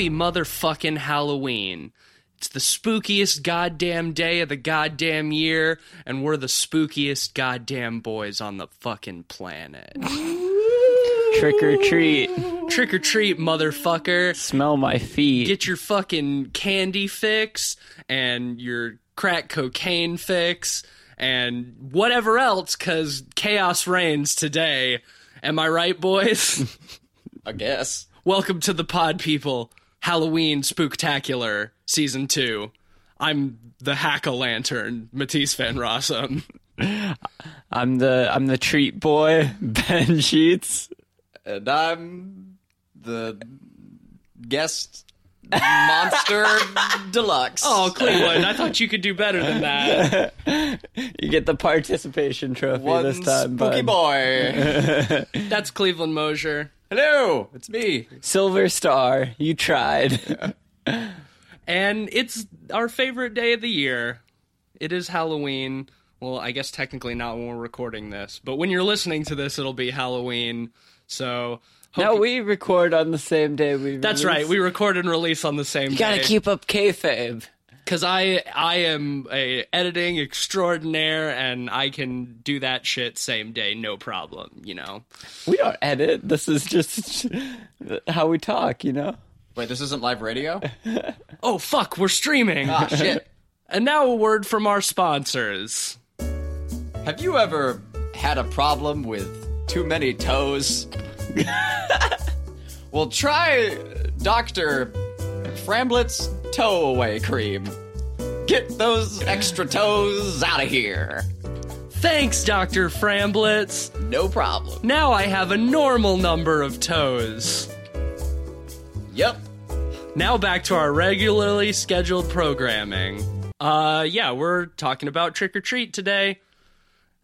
Happy motherfucking Halloween. It's the spookiest goddamn day of the goddamn year, and we're the spookiest goddamn boys on the fucking planet. Trick or treat. Trick or treat, motherfucker. Smell my feet. Get your fucking candy fix and your crack cocaine fix and whatever else, because chaos reigns today. Am I right, boys? I guess. Welcome to the pod, people. Halloween Spooktacular Season 2. I'm the hack a lantern, Matisse Van Rossum. I'm the I'm the treat boy, Ben Sheets. And I'm the guest monster deluxe. Oh, Cleveland, I thought you could do better than that. You get the participation trophy one this time, spooky bud. boy. That's Cleveland Mosier. Hello, it's me. Silver star. You tried. And it's our favorite day of the year. It is Halloween. Well, I guess technically not when we're recording this, but when you're listening to this, it'll be Halloween. So, hope no, we record on the same day we. Release. That's release. right. We record and release on the same day. You gotta day. keep up kayfabe. because I I am a editing extraordinaire and I can do that shit same day, no problem. You know. We don't edit. This is just how we talk. You know. Wait, this isn't live radio? Oh fuck, we're streaming. ah, shit. And now a word from our sponsors. Have you ever had a problem with too many toes? well, try Dr. Framblet's Toe Away Cream. Get those extra toes out of here. Thanks, Dr. Framblitz. No problem. Now I have a normal number of toes. Yep. Now back to our regularly scheduled programming. Uh yeah, we're talking about Trick or Treat today.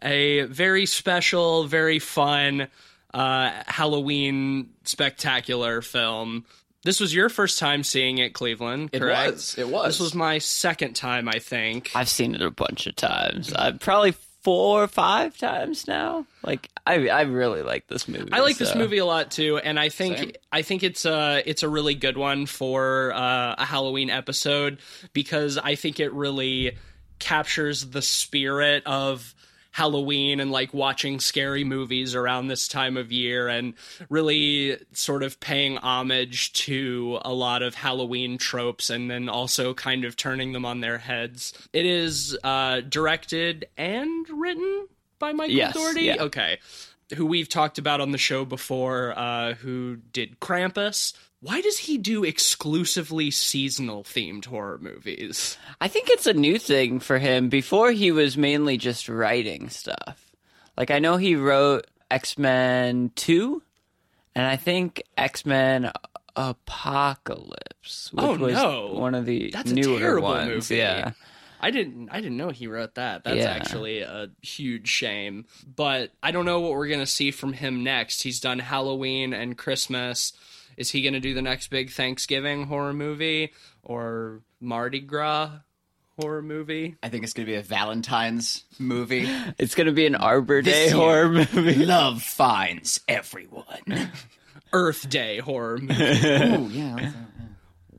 A very special, very fun uh Halloween spectacular film. This was your first time seeing it, Cleveland, It was. It was. This was my second time, I think. I've seen it a bunch of times. I've probably four or five times now. Like I, I really like this movie. I like this movie a lot too, and I think Same. I think it's a it's a really good one for uh, a Halloween episode because I think it really captures the spirit of Halloween and like watching scary movies around this time of year and really sort of paying homage to a lot of Halloween tropes and then also kind of turning them on their heads. It is uh, directed and written by Michael Yes, Dougherty. yeah. Okay. Who we've talked about on the show before, uh, who did Krampus. Why does he do exclusively seasonal themed horror movies? I think it's a new thing for him. Before he was mainly just writing stuff. Like I know he wrote X Men Two, and I think X Men Apocalypse, which Oh, was no. one of the That's a newer terrible ones. movie. Yeah, I didn't I didn't know he wrote that. That's Yeah. actually a huge shame. But I don't know what we're gonna see from him next. He's done Halloween and Christmas. Is he gonna do the next big Thanksgiving horror movie or Mardi Gras horror movie? I think it's going to be a Valentine's movie. it's gonna be an Arbor This Day year. horror movie. Love finds everyone. Earth Day horror movie. oh, yeah. that's-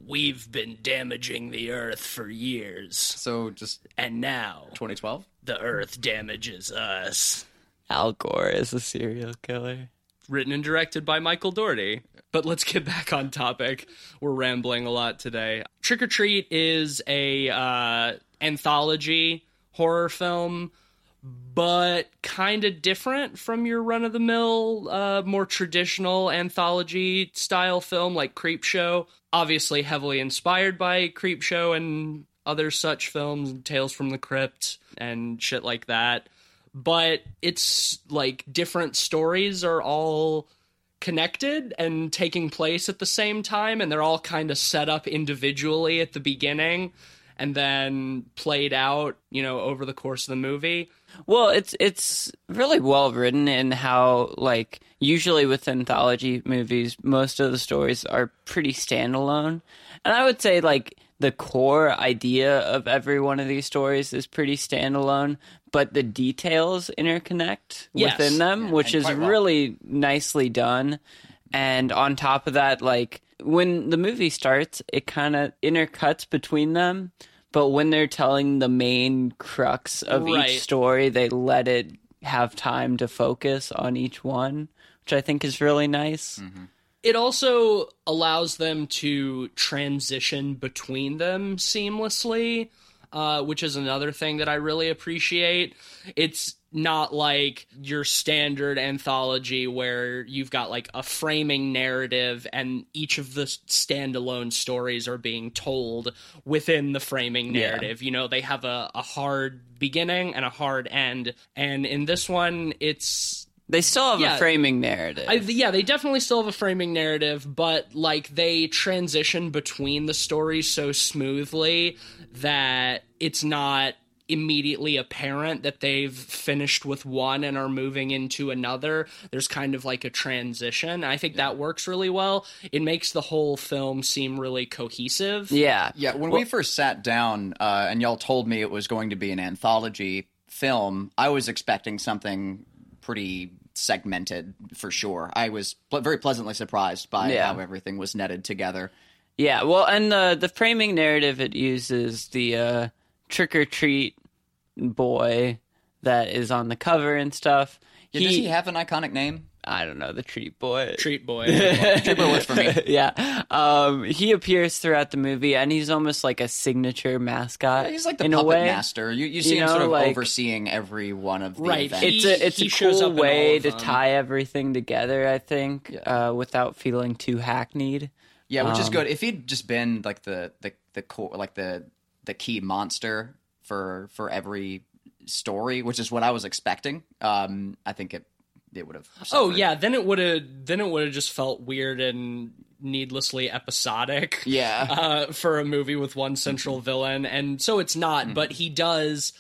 We've been damaging the Earth for years, So just and now 2012? the Earth damages us. Al Gore is a serial killer. Written and directed by Michael Dougherty. But let's get back on topic. We're rambling a lot today. Trick or Treat is a uh, anthology horror film, but kind of different from your run of the mill, uh, more traditional anthology style film like Creep Show. Obviously, heavily inspired by Creep Show and other such films, Tales from the Crypt and shit like that but it's like different stories are all connected and taking place at the same time and they're all kind of set up individually at the beginning and then played out, you know, over the course of the movie. Well, it's it's really well written in how like usually with anthology movies, most of the stories are pretty standalone, and I would say like the core idea of every one of these stories is pretty standalone, but the details interconnect Yes. within them, which is well. really nicely done. And on top of that, like when the movie starts, it kind of intercuts between them, but when they're telling the main crux of Right. each story, they let it have time to focus on each one, which I think is really nice. Mm-hmm. It also allows them to transition between them seamlessly, uh, which is another thing that I really appreciate. It's not like your standard anthology where you've got like a framing narrative and each of the standalone stories are being told within the framing narrative. You know, they have a, a hard beginning and a hard end. And in this one, it's They still have Yeah. a framing narrative. I, yeah, they definitely still have a framing narrative, but like they transition between the stories so smoothly that it's not immediately apparent that they've finished with one and are moving into another. There's kind of like a transition. I think that works really well. It makes the whole film seem really cohesive. yeah. Yeah, when we first sat down uh, and y'all told me it was going to be an anthology film, I was expecting something pretty segmented for sure. I was ple- very pleasantly surprised by Yeah. how everything was netted together. Yeah, well, and the the framing narrative it uses the uh, trick or treat boy that is on the cover and stuff. Yeah, does he have an iconic name? I don't know the treat boy. Treat boy. Trooper works for me. yeah, um, he appears throughout the movie, and he's almost like a signature mascot. He's like the in puppet master. You, you see You him sort of like- overseeing every one of the Right, events. It's a it's he a cool up in all way to tie everything together. I think uh, without feeling too hackneyed. Yeah, which Um, is good. If he'd just been like the the the core, like the the key monster for for every story, which is what I was expecting, um, I think it it would have. Oh yeah, then it would have then it would have just felt weird and needlessly episodic. Yeah. Uh, for a movie with one central villain, and so it's not. But he does,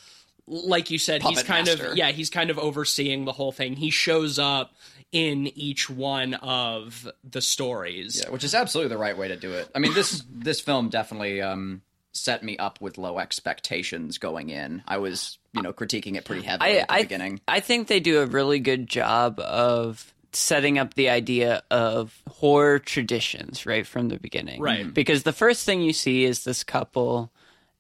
like you said, he's kind master. of yeah, he's kind of overseeing the whole thing. He shows up in each one of the stories. Yeah, which is absolutely the right way to do it. I mean this this film definitely um, set me up with low expectations going in. I was you know critiquing it pretty heavily I, at the I, beginning. I think they do a really good job of setting up the idea of horror traditions right from the beginning. Right. Because the first thing you see is this couple,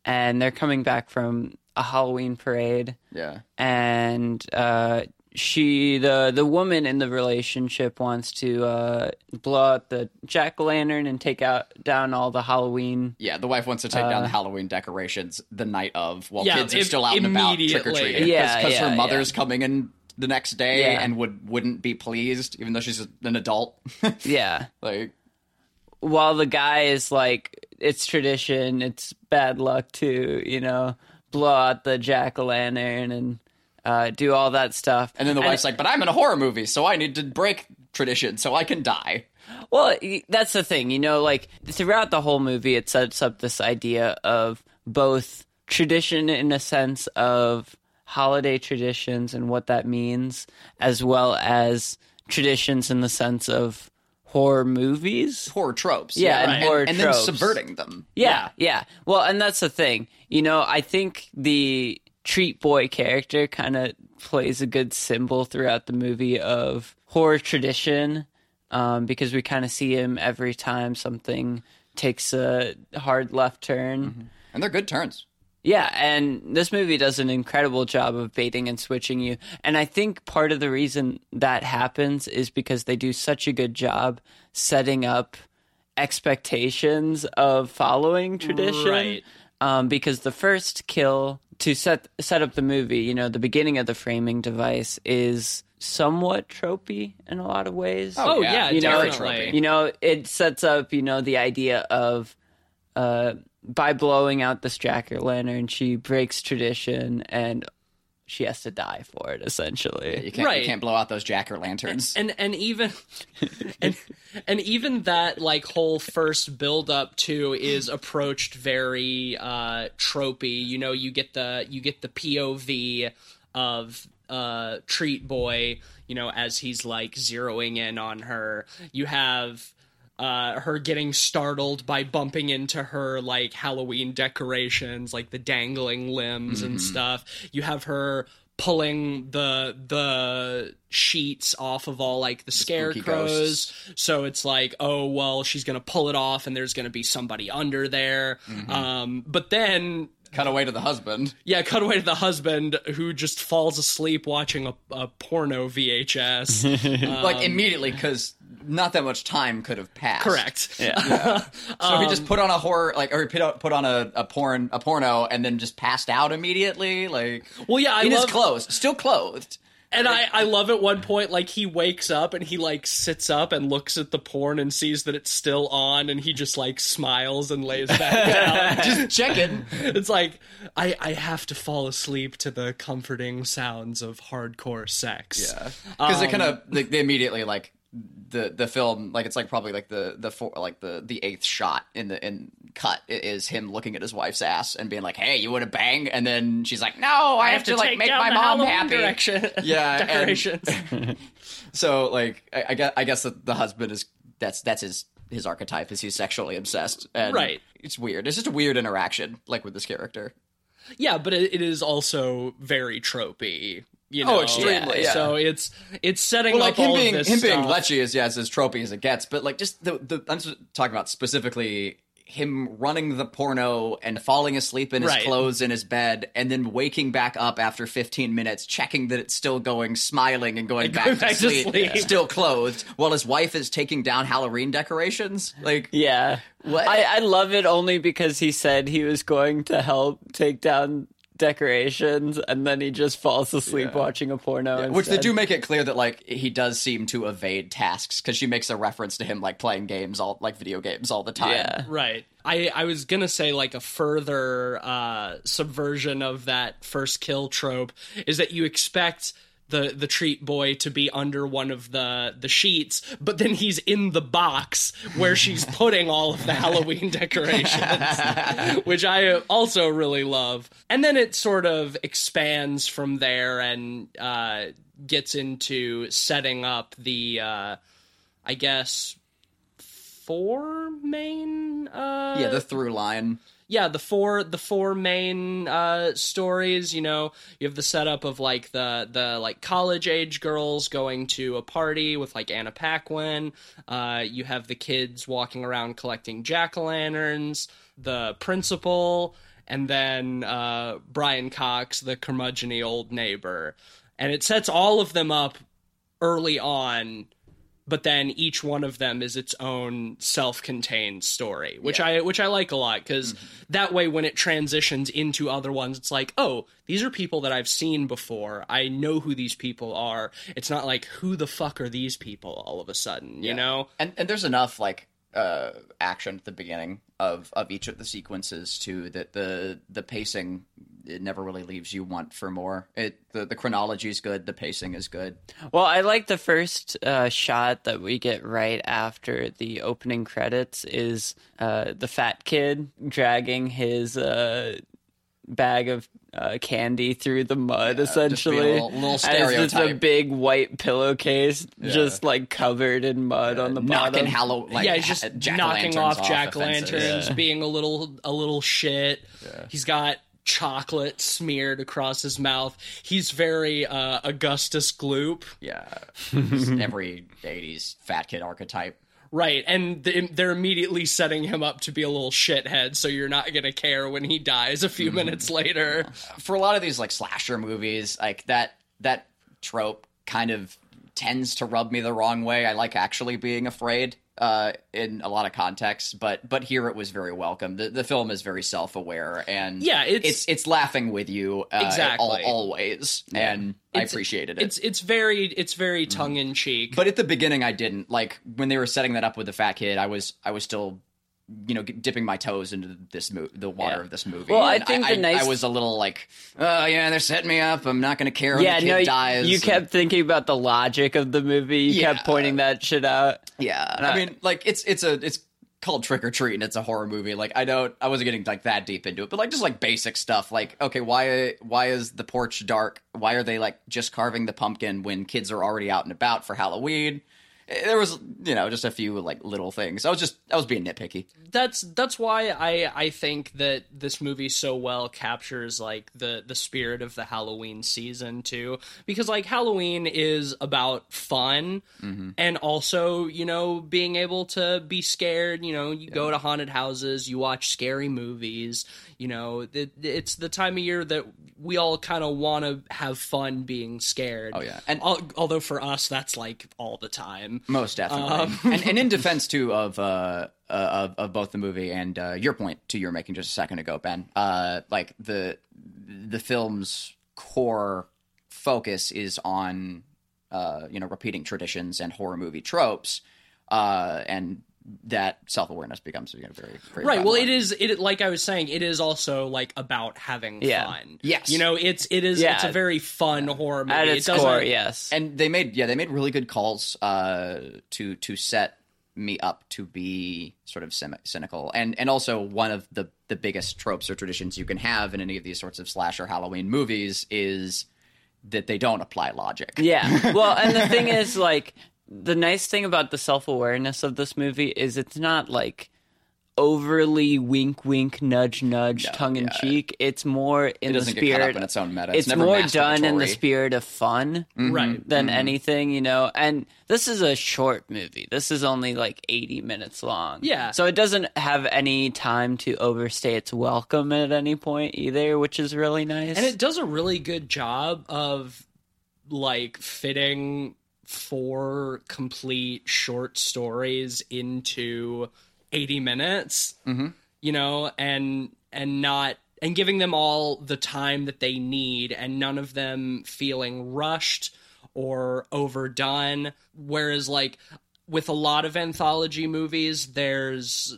and they're coming back from a Halloween parade, Yeah, and uh, she, the the woman in the relationship, wants to uh, blow out the jack o' lantern and take out down all the Halloween yeah. The wife wants to take Uh, down the Halloween decorations the night of, while Yeah, kids are im- still out and about trick or immediately. treating. Yeah, because yeah, her mother's yeah. coming in the next day Yeah. and would wouldn't be pleased, even though she's an adult. yeah. like while the guy is like, it's tradition, it's bad luck to, you know, blow out the jack o' lantern and uh, do all that stuff. And then the wife's like, "But I'm in a horror movie, so I need to break tradition, so I can die." Well, that's the thing, you know, like throughout the whole movie, it sets up this idea of both tradition in a sense of holiday traditions and what that means, as well as traditions in the sense of horror movies. Horror tropes, Yeah, and and, horror and tropes. then subverting them. Yeah, yeah. Well, and that's the thing. You know, I think the treat boy character kind of plays a good symbol throughout the movie of horror tradition um, because we kind of see him every time something takes a hard left turn. and they're good turns. Yeah, and this movie does an incredible job of baiting and switching you. And I think part of the reason that happens is because they do such a good job setting up expectations of following tradition. Right. Um, because the first kill to set set up the movie, you know, the beginning of the framing device is somewhat tropey in a lot of ways. Oh, yeah, you know, definitely. you know, it sets up, you know, the idea of uh, by blowing out this jack o' lantern, she breaks tradition and she has to die for it, essentially. You can't Right. you can't blow out those jack o' lanterns. and and even and and even that like whole first build up to is approached very uh tropey you know you get the you get the pov of uh treat boy you know as he's like zeroing in on her you have uh, her getting startled by bumping into her like Halloween decorations, like the dangling limbs and stuff. You have her pulling the the sheets off of all like the, spooky scarecrows so it's like oh well she's gonna pull it off and there's gonna be somebody under there Mm-hmm. um but then Cut away to the husband. yeah cut away to the husband who just falls asleep watching a, a porno vhs like um, immediately because not that much time could have passed. correct Yeah. So he just um, put on a horror, like, or he put, put on a, a porn, a porno, and then just passed out immediately. Like, well yeah i in love his clothes, still clothed. And I, I love at one point, like, he wakes up and he, like, sits up and looks at the porn and sees that it's still on and he just, like, smiles and lays back down. Just checking. it's like, I, I have to fall asleep to the comforting sounds of hardcore sex. Yeah, because they kind Um, of they, they immediately like the the film like it's like probably like the the four, like the the eighth shot in the in cut is him looking at his wife's ass and being like, "Hey, you want to bang?" And then she's like, "No, I, have, to, like make my mom Halloween happy." Yeah, and- decorations. So like I, I guess I guess the, the husband is that's that's his his archetype is he's sexually obsessed and Right. It's weird. It's just a weird interaction like with this character. yeah, but it, it is also very tropey. You oh, know? Oh, extremely, yeah. So it's it's setting Well, up like him all being him being stuff. lechy is yeah, it's as tropey as it gets. But like just the the I'm just talking about specifically him running the porno and falling asleep in his Right. clothes in his bed, and then waking back up after 15 minutes, checking that it's still going, smiling, and going, back, going to, back to sleep, sleep. still clothed, while his wife is taking down Halloween decorations. Like, Yeah. What? I, I love it only because he said he was going to help take down decorations and then he just falls asleep watching a porno. which they do make it clear that like he does seem to evade tasks because she makes a reference to him like playing games all like video games all the time. Yeah. Right. I, I was gonna say like a further uh, subversion of that first kill trope is that you expect the the treat boy to be under one of the the sheets, but then he's in the box where she's putting all of the Halloween decorations, which I also really love. And then it sort of expands from there and uh, gets into setting up the, uh, I guess, four main uh Yeah, the through line. Yeah the four the four main uh stories you know you have the setup of like the the like college age girls going to a party with like anna paquin. Uh you have the kids walking around collecting jack-o'-lanterns the principal and then uh brian cox the curmudgeony old neighbor. And it sets all of them up early on but then each one of them is its own self-contained story which i which i like a lot because that way when it transitions into other ones it's like oh these are people that i've seen before. I know who these people are. It's not like who the fuck are these people all of a sudden you know? And and there's enough like uh action at the beginning of of each of the sequences too that the the pacing it never really leaves you want for more it the, the chronology is good the pacing is good Well, I like the first uh, shot that we get right after the opening credits is uh, the fat kid dragging his uh, bag of uh, candy through the mud, just essentially. being a little- little And it's just a big white pillowcase, just like covered in mud on the knocking bottom. Halloween like yeah, he's just ha- knocking jack-o'-lanterns off off jack of fences. lanterns, being a little a little shit. He's got chocolate smeared across his mouth. He's very uh, Augustus Gloop. yeah Just every 80s fat kid archetype Right, and th- they're immediately setting him up to be a little shithead, so you're not gonna care when he dies a few minutes later. for a lot of these like slasher movies, like that that trope kind of tends to rub me the wrong way. I like actually being afraid uh, in a lot of contexts, but but here it was very welcome. The the film is very self aware and Yeah, it's- it's it's laughing with you uh, Exactly. al- always, and I appreciated it. It's it's very it's very tongue in cheek. but at the beginning, I didn't like when they were setting that up with the fat kid. I was I was still. You know, dipping my toes into this mo- the water Yeah. of this movie. Well, I think I, the nice- I was a little like, oh yeah, they're setting me up. I'm not going to care when yeah, the kid no, dies. you and- kept thinking about the logic of the movie. You Yeah. kept pointing that shit out. Yeah, I- I mean, like it's it's a it's called Trick or Treat and it's a horror movie. Like I don't I wasn't getting like that deep into it, but like just like basic stuff. Like okay, why why is the porch dark? Why are they like just carving the pumpkin when kids are already out and about for Halloween? There was you know just a few like little things. I was just I was being nitpicky. that's that's why I I think that this movie so well captures like the the spirit of the Halloween season too. Because like Halloween is about fun mm-hmm. and also you know being able to be scared. You know you go to haunted houses you watch scary movies. You know it, it's the time of year that we all kind of want to have fun being scared. Oh, yeah. And- Al- although for us that's like all the time Most definitely. and, and in defense too of uh, uh of, of both the movie and uh, your point to you were making just a second ago, Ben. Uh, like the the film's core focus is on uh you know repeating traditions and horror movie tropes, uh and that self awareness becomes you know, very, very right well prevalent. it is it like i was saying it is also like about having Yeah. fun Yes. you know it's it is Yeah. it's a very fun horror movie At its doesn't core, yes. and they made yeah they made really good calls uh to to set me up to be sort of cyni- cynical and and also one of the the biggest tropes or traditions you can have in any of these sorts of slasher halloween movies is that they don't apply logic Yeah. Well, and the thing is, like, the nice thing about the self awareness of this movie is it's not like overly wink, wink, nudge, nudge, tongue in cheek. It's more in it the doesn't get caught spirit. up in its own meta it's never more done in the spirit of fun mm-hmm. right than mm-hmm. anything, you know. And this is a short movie. This is only like 80 minutes long. Yeah. So it doesn't have any time to overstay its welcome at any point either, which is really nice. and it does a really good job of like fitting four complete short stories into 80 minutes Mm-hmm. you know and and not and giving them all the time that they need and none of them feeling rushed or overdone whereas like with a lot of anthology movies there's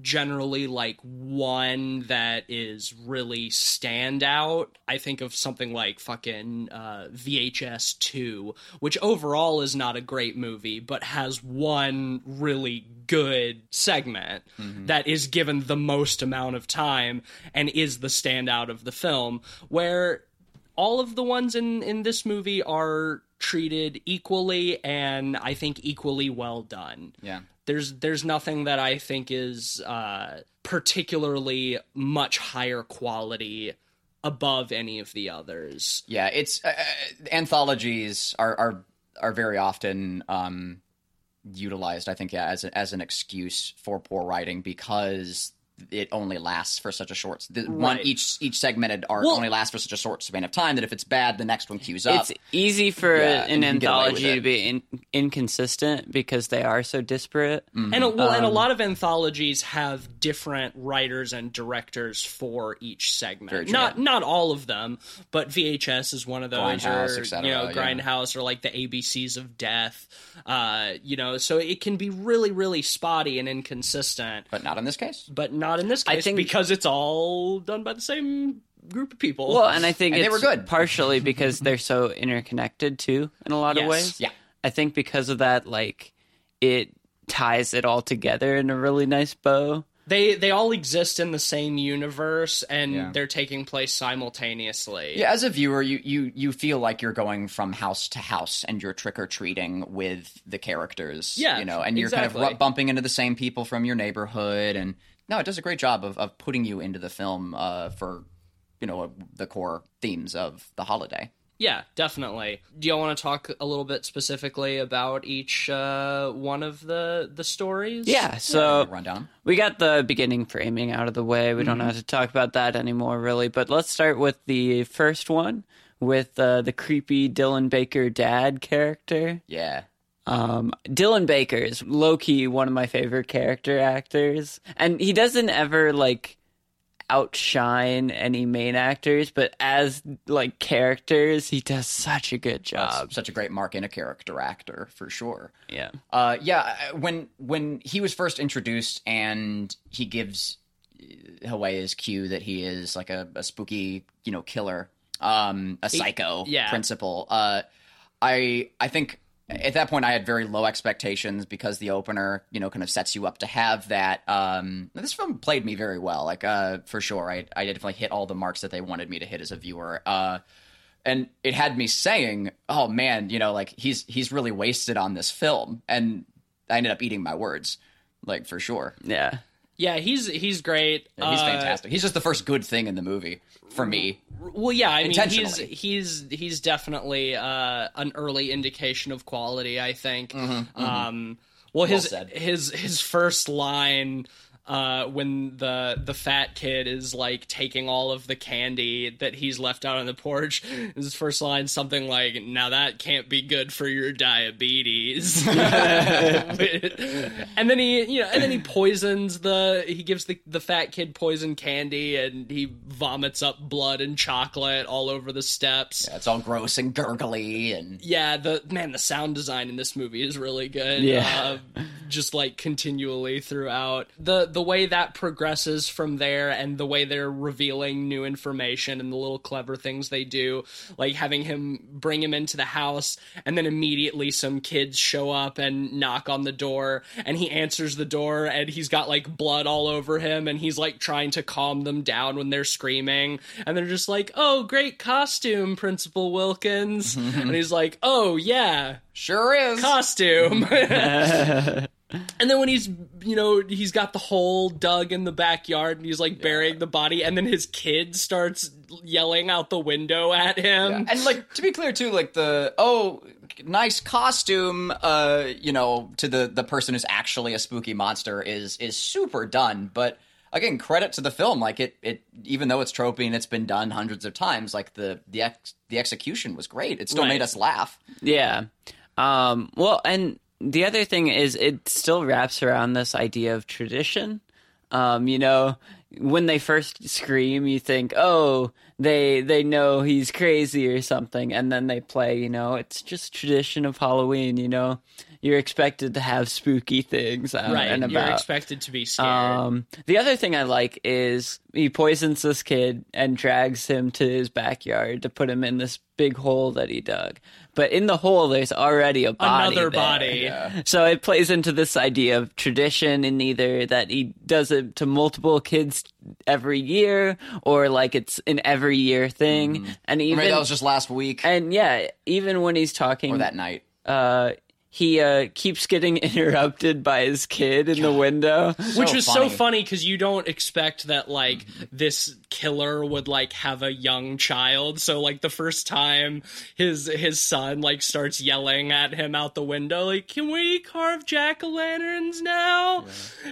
generally like one that is really standout. I think of something like fucking uh, VHS 2, which overall is not a great movie, but has one really good segment that is given the most amount of time and is the standout of the film, where all of the ones in in this movie are treated equally and I think equally well done yeah there's there's nothing that I think is uh, particularly much higher quality above any of the others. yeah it's uh, uh, anthologies are are are very often um utilized i think yeah as a, as an excuse for poor writing because it only lasts for such a short the one each each segmented arc Well- only lasts for such a short span of time that if it's bad the next one queues up it's easy for Yeah, an and you can get away with anthology to be in, inconsistent because they are so disparate. Mm. And a, well, Um, and a lot of anthologies have different writers and directors for each segment. true. Not not all of them, but VHS is one of those, Grindhouse, or cetera, you know, yeah. Grindhouse, or like the ABCs of Death. Uh, you know, so it can be really, really spotty and inconsistent. but not in this case But not in this case I think- because it's all done by the same group of people. Well, and I think And they were good. partially because they're so interconnected too in a lot Yes. of ways. yeah I think because of that, like it ties it all together in a really nice bow. They they all exist in the same universe and Yeah. they're taking place simultaneously. Yeah, as a viewer, you, you you feel like you're going from house to house and you're trick or treating with the characters. Yeah, you know, and you're kind of bumping into the same people from your neighborhood, and no, it does a great job of, of putting you into the film uh, for you know the core themes of the holiday. Yeah, definitely. Do y'all want to talk a little bit specifically about each uh, one of the the stories? Yeah, so rundown. we got the beginning framing out of the way. We Mm-hmm. don't have to talk about that anymore, really. But let's start with the first one with uh, the creepy Dylan Baker dad character. Yeah, Um, Dylan Baker is low key one of my favorite character actors, and he doesn't ever like outshine any main actors, but as like characters, he does such a good job. such a great mark in a character actor for sure. Yeah, Uh, yeah, uh, when when he was first introduced and he gives away his cue that he is like a, a spooky, you know, killer, um, a psycho yeah. principal. Uh, I I think at that point I had very low expectations because the opener, you know, kind of sets you up to have that. Um, this film played me very well, like uh, for sure. I I definitely hit all the marks that they wanted me to hit as a viewer. Uh, and it had me saying, "Oh man, you know, like he's he's really wasted on this film," and I ended up eating my words, like for sure. Yeah. Yeah, he's he's great. Yeah, he's Uh, fantastic. He's just the first good thing in the movie for me. Well, yeah, I mean, he's he's he's definitely uh, an early indication of quality. I think. Um, well, his said. his his first line. Uh, when the the fat kid is like taking all of the candy that he's left out on the porch, his first line something like, "Now that can't be good for your diabetes." and then he, you know, and then he poisons the. He gives the the fat kid poison candy, and he vomits up blood and chocolate all over the steps. It's all gross and gurgly, and Yeah, the man, the sound design in this movie is really good. Yeah. uh, just like continually throughout the the way that progresses from there, and the way they're revealing new information and the little clever things they do, like having him bring him into the house, and then immediately some kids show up and knock on the door, and he answers the door, and he's got like blood all over him, and he's like trying to calm them down when they're screaming, and they're just like, "Oh, great costume, Principal Wilkins," and he's like, "Oh yeah, sure is. costume. and then when he's, you know, he's got the hole dug in the backyard and he's like burying the body, and then his kid starts yelling out the window at him. and like to be clear too, like the oh nice costume, uh, you know, to the the person who's actually a spooky monster is is super done, but. Again, credit to the film. Like it, it even though it's tropey and it's been done hundreds of times, like the the ex, the execution was great. It still Right. made us laugh. Yeah. Um, well, and the other thing is, it still wraps around this idea of tradition. Um, you know, when they first scream, you think, "Oh, they they know he's crazy or something," and then they play. You know, it's just tradition of Halloween. You know, you're expected to have spooky things out right, and you're about. expected to be scared. Um, the other thing I like is he poisons this kid and drags him to his backyard to put him in this big hole that he dug. But in the hole, there's already a body. Another there. body. So it plays into this idea of tradition in either that he does it to multiple kids every year, or like it's an every year thing. And I even mean, that was just last week and yeah, even when he's talking or that night. uh, he uh, keeps getting interrupted by his kid in the window. which so was so funny. funny because you don't expect that like this killer would like have a young child. So like the first time his his son like starts yelling at him out the window like can we carve jack-o'-lanterns now?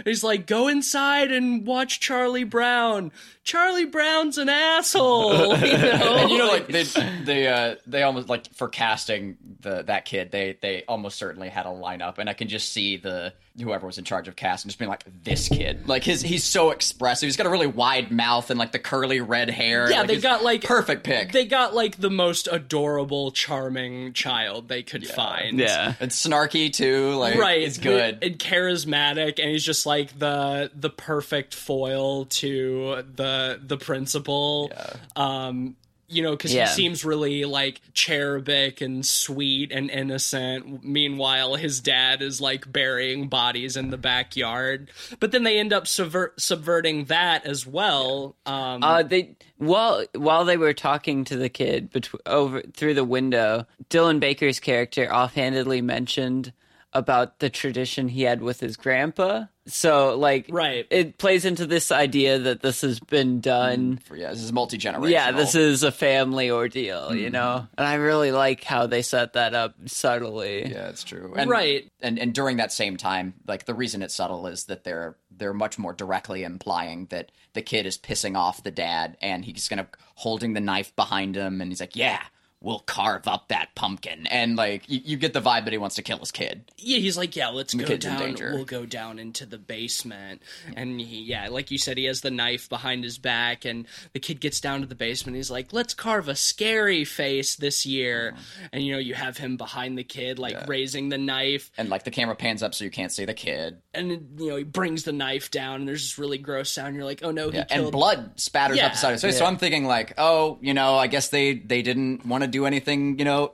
He's like go inside and watch charlie brown. Charlie brown's an asshole. You know, And you know, like they they uh they almost like for casting the that kid, they they almost certainly had a lineup, and I can just see the whoever was in charge of casting just being like this kid, like his he's so expressive. He's got a really wide mouth and like the curly red hair. Yeah, like, they got, like- perfect pick. they got like the most adorable charming child they could find Yeah. and snarky too. Like right it's good. and charismatic and he's just like the the perfect foil to the the principal Yeah. um you know because Yeah. he seems really like cherubic and sweet and innocent meanwhile his dad is like burying bodies in the backyard but then they end up subvert- subverting that as well um Uh, they while while they were talking to the kid betw- over through the window, Dylan Baker's character offhandedly mentioned about the tradition he had with his grandpa. So, like, Right. it plays into this idea that this has been done. Mm, for- yeah, this is multi generational. Yeah, this is a family ordeal, you mm-hmm. know, and I really like how they set that up subtly. Yeah, it's true. And, Right. And and during that same time, like the reason it's subtle is that they're they're much more directly implying that the kid is pissing off the dad and he's gonna holding the knife behind him and he's like, Yeah, we'll carve up that pumpkin and like you, you get the vibe that he wants to kill his kid. yeah, he's like, yeah, let's go down. We'll go down into the basement, and he, yeah, like you said, he has the knife behind his back, and the kid gets down to the basement. He's like, let's carve a scary face this year, Uh-huh. and you know, you have him behind the kid, like raising the knife, And like the camera pans up so you can't see the kid. and you know, he brings the knife down, and there's this really gross sound. You're like, oh no, he Yeah, killed. and blood spatters Yeah. up the side of his face. So I'm thinking like, oh, you know, I guess they they didn't want to do anything, you know.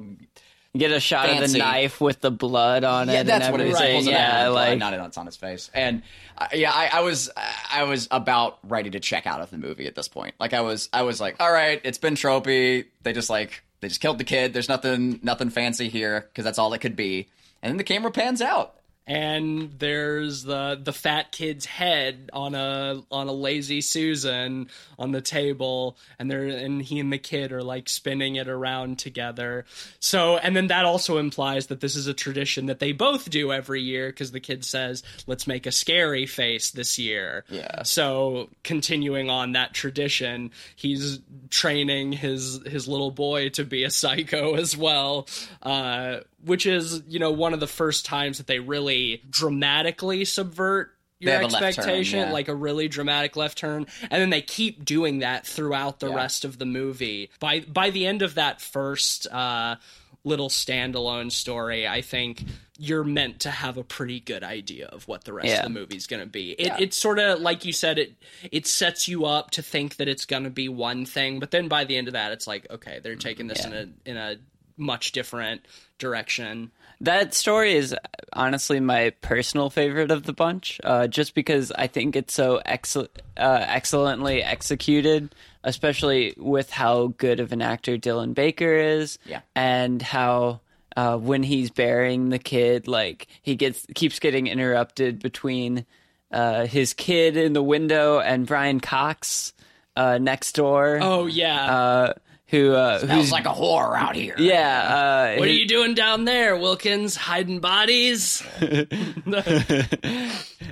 Get a shot of the knife with the blood on it. Yeah, and that's what it is. It out Yeah, and like not it's on his face. And uh, yeah, I, I was I was about ready to check out of the movie at this point. Like I was I was like, all right, it's been tropey. They just like they just killed the kid. There's nothing nothing fancy here because that's all it could be. And then the camera pans out. And there's the the fat kid's head on a on a lazy susan on the table. And they're and he and the kid are like spinning it around together. So and then that also implies that this is a tradition that they both do every year because the kid says let's make a scary face this year. Yeah. so continuing on that tradition he's training his his little boy to be a psycho as well. Uh which is you know one of the first times that they really dramatically subvert your They have a left turn, expectation yeah. like a really dramatic left turn and then they keep doing that throughout the Yeah. rest of the movie by by the end of that first uh little standalone story i think you're meant to have a pretty good idea of what the rest Yeah. of the movie's going to be it, it's sort of like you said it it sets you up to think that it's going to be one thing but then by the end of that it's like okay they're taking this in a in a much different direction. That story is honestly my personal favorite of the bunch, uh, just because I think it's so excel- uh, excellently executed, especially with how good of an actor Dylan Baker is, Yeah. and how uh, when he's burying the kid, like he gets keeps getting interrupted between uh, his kid in the window and Brian Cox uh, next door, oh yeah. Uh, who uh, Smells who's like a whore out here. yeah, uh, what are you doing down there wilkins hiding bodies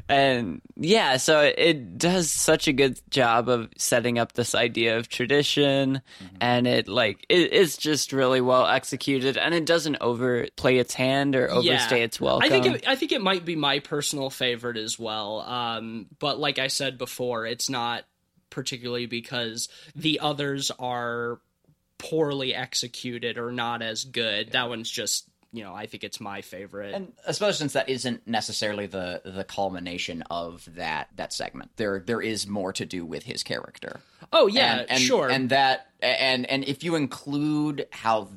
and yeah so it does such a good job of setting up this idea of tradition Mm-hmm. and it like it, it's just really well executed and it doesn't overplay its hand or overstay its welcome I think it, I think it might be my personal favorite as well. Um, but like I said before, it's not particularly because the others are poorly executed or not as good. That one's just you know I think it's my favorite. And especially since that isn't necessarily the the culmination of that that segment. There there is more to do with his character. oh yeah, and, and, sure. And that and and if you include how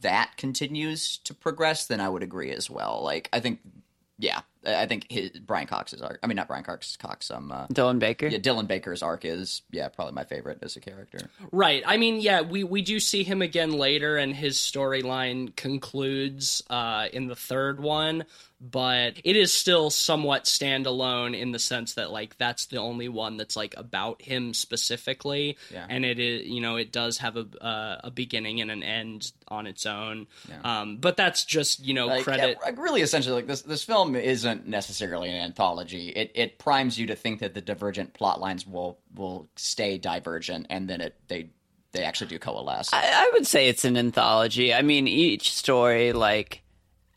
that continues to progress, then I would agree as well. Like I think, yeah, I think his Brian Cox's arc. I mean, not Brian Cox, Cox. Um, uh, dylan baker yeah, Dylan Baker's arc is yeah probably my favorite as a character. Right. I mean, yeah, we, we do see him again later, and his storyline concludes uh, in the third one, but it is still somewhat standalone in the sense that, like, that's the only one that's, like, about him specifically. Yeah. And it is, you know, it does have a, uh, a beginning and an end on its own. Um, but that's just, you know, Like, credit. yeah, like, really, essentially, like this this film isn't necessarily an anthology. It it primes you to think that the divergent plot lines will will stay divergent, and then it they they actually do coalesce. I, I would say it's an anthology i mean each story like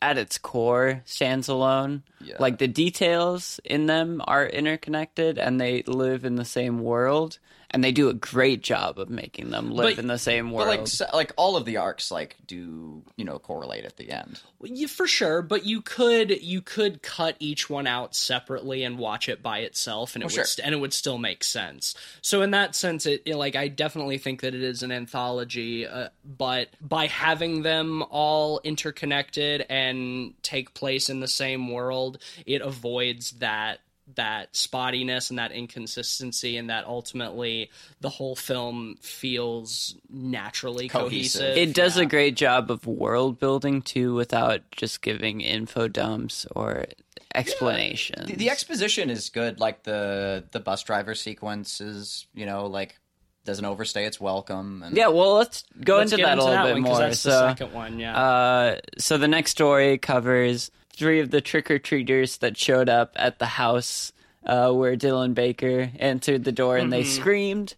at its core stands alone Yeah. like the details in them are interconnected and they live in the same world and they do a great job of making them live But- in the same world But like so, like all of the arcs like do you know correlate at the end. Yeah, for sure, but you could you could cut each one out separately and watch it by itself, and it Oh, would sure. st- and it would still make sense. So in that sense, it, it- like I definitely think that it is an anthology, uh, but by having them all interconnected and take place in the same world, it avoids that that spottiness and that inconsistency and that ultimately the whole film feels naturally Cohesive. cohesive. it does Yeah. a great job of world building too without just giving info dumps or explanations The, the exposition is good. Like the the bus driver sequence is you know like doesn't overstay its welcome. And yeah well let's go Let's into get that a little that bit one, 'cause more That's so the second one, yeah. Uh, so the next story covers three of the trick or treaters that showed up at the house uh, where Dylan Baker entered the door and they screamed.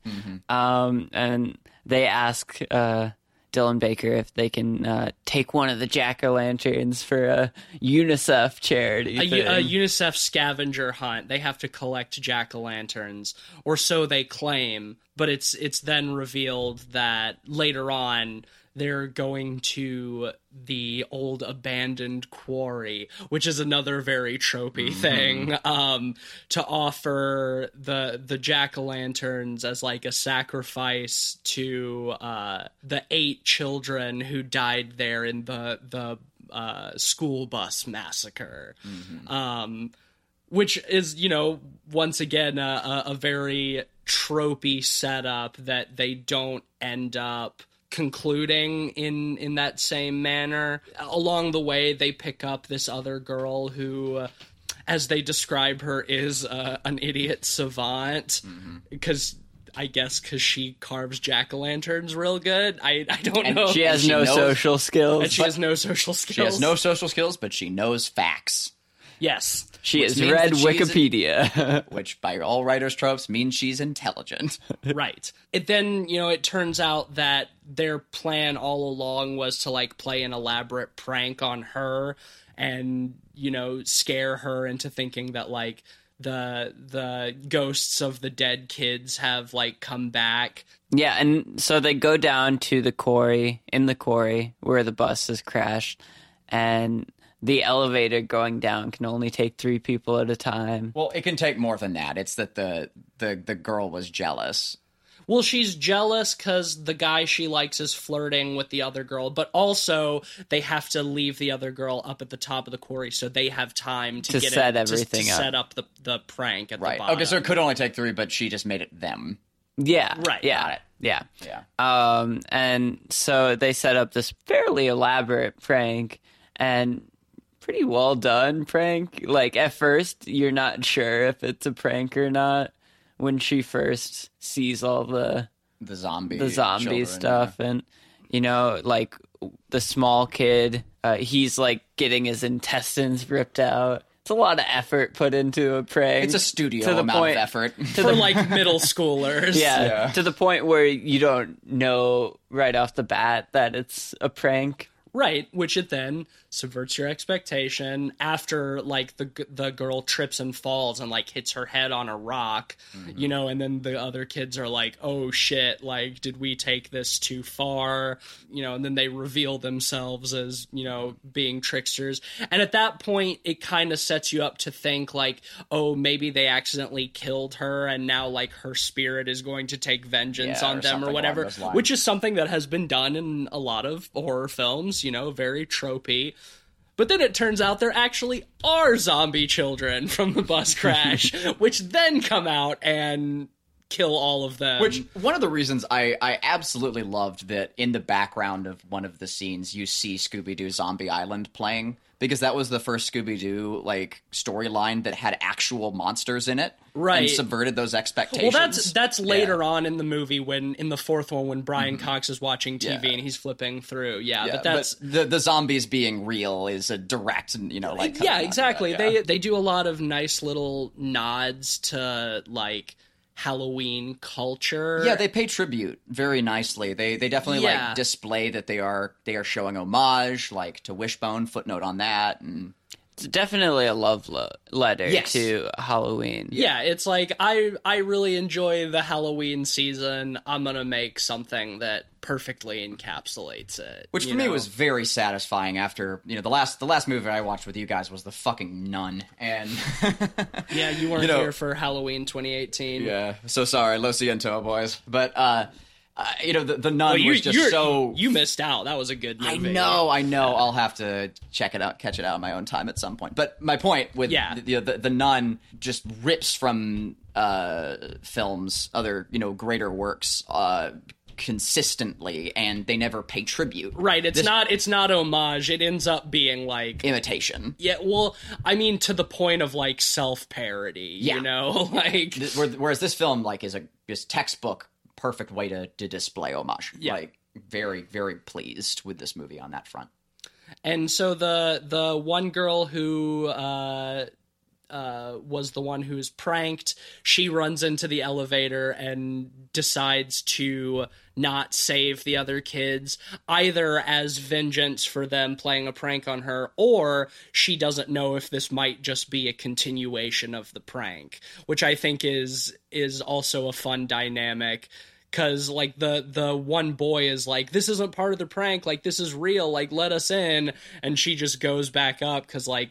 Um, and they ask uh, Dylan Baker if they can uh, take one of the jack o' lanterns for a UNICEF charity. a, thing. UNICEF scavenger hunt. They have to collect jack o' lanterns, or so they claim. But it's it's then revealed that later on they're going to the old abandoned quarry, which is another very tropey thing, um, to offer the the jack o' lanterns as like a sacrifice to uh, the eight children who died there in the the uh, school bus massacre. Um, which is you know once again a, a, a very tropey setup that they don't end up concluding in in that same manner. Along the way, they pick up this other girl who. Uh, as they describe her, is uh, an idiot savant because I guess because she carves jack o' lanterns real good. I I don't And know. She has She no knows- social skills. and she has no social skills. She has no social skills, but she knows facts, Yes. She has read that she's a- Wikipedia. which by all writers' tropes means she's intelligent. right. It then, you know, it turns out that their plan all along was to like play an elaborate prank on her and, you know, scare her into thinking that like the the ghosts of the dead kids have like come back. yeah, and so they go down to the quarry, in the quarry where the bus has crashed, and the elevator going down can only take three people at a time. well, it can take more than that. It's that the the the girl was jealous. Well, she's jealous because the guy she likes is flirting with the other girl, but also they have to leave the other girl up at the top of the quarry so they have time to, To get set it, to- everything to, up. set up the, the prank at Right. the bottom. Okay, so it could only take three, but she just made it them. Yeah. Right, Yeah. got it. Yeah. Yeah. Um, and so they set up this fairly elaborate prank and pretty well done prank. Like at first, you're not sure if it's a prank or not when she first sees all the The zombie. the zombie children, stuff and you know like the small kid uh, he's like getting his intestines ripped out it's a lot of effort put into a prank It's a studio to the amount point of effort. to for the like middle schoolers. yeah, Yeah. to the point where you don't know right off the bat that it's a prank. Right, which it then subverts your expectation after like the the girl trips and falls and like hits her head on a rock, you know, and then the other kids are like, "Oh shit, like did we take this too far?" You know, and then they reveal themselves as, you know, being tricksters. And at that point it kind of sets you up to think like, "Oh, maybe they accidentally killed her and now like her spirit is going to take vengeance Yeah, on or them or whatever." Which is something that has been done in a lot of horror films, you know, very tropey. But then it turns out there actually are zombie children from the bus crash, which then come out and kill all of them. Which one of the reasons I I absolutely loved that in the background of one of the scenes you see Scooby Doo Zombie Island playing because that was the first Scooby Doo like storyline that had actual monsters in it, Right. And subverted those expectations. well, that's that's later Yeah. on in the movie when in the fourth one when Brian mm-hmm. Cox is watching TV Yeah. and he's flipping through. Yeah, Yeah, but that's the the zombies being real is a direct, you know, like yeah, exactly. They they do a lot of nice little nods to like Halloween culture. Yeah, they pay tribute very nicely. They they definitely Yeah. like display that they are they are showing homage, like to Wishbone. Footnote on that, and It's definitely a love lo- letter Yes. to Halloween. yeah, it's like I I really enjoy the Halloween season. I'm gonna make something that perfectly encapsulates it. which for me was very satisfying. After you know the last the last movie I watched with you guys was the fucking Nun, and yeah. You weren't you know- here for Halloween 2018. yeah, so sorry, Lo Siento, boys, but uh, uh, you know the the Nun Well, you, was just so. you missed out. That was a good I know, I know. I'll have to check it out, catch it out on my own time at some point. But my point with Yeah. the, the the nun just rips from uh, films, other you know greater works, uh, consistently, and they never pay tribute. Right, it's This- not it's not homage. It ends up being like imitation. yeah, well, I mean to the point of like self-parody, Yeah. you know? Like Whereas this film, like, is a is textbook perfect way to to display homage. Yeah. Like, very very pleased with this movie on that front. And so the the one girl who uh, uh, was the one who's pranked, she runs into the elevator and decides to not save the other kids, either as vengeance for them playing a prank on her, or she doesn't know if this might just be a continuation of the prank, which I think is is also a fun dynamic. Because like the the one boy is like this isn't part of the prank. Like this is real. Like let us in. And she just goes back up because like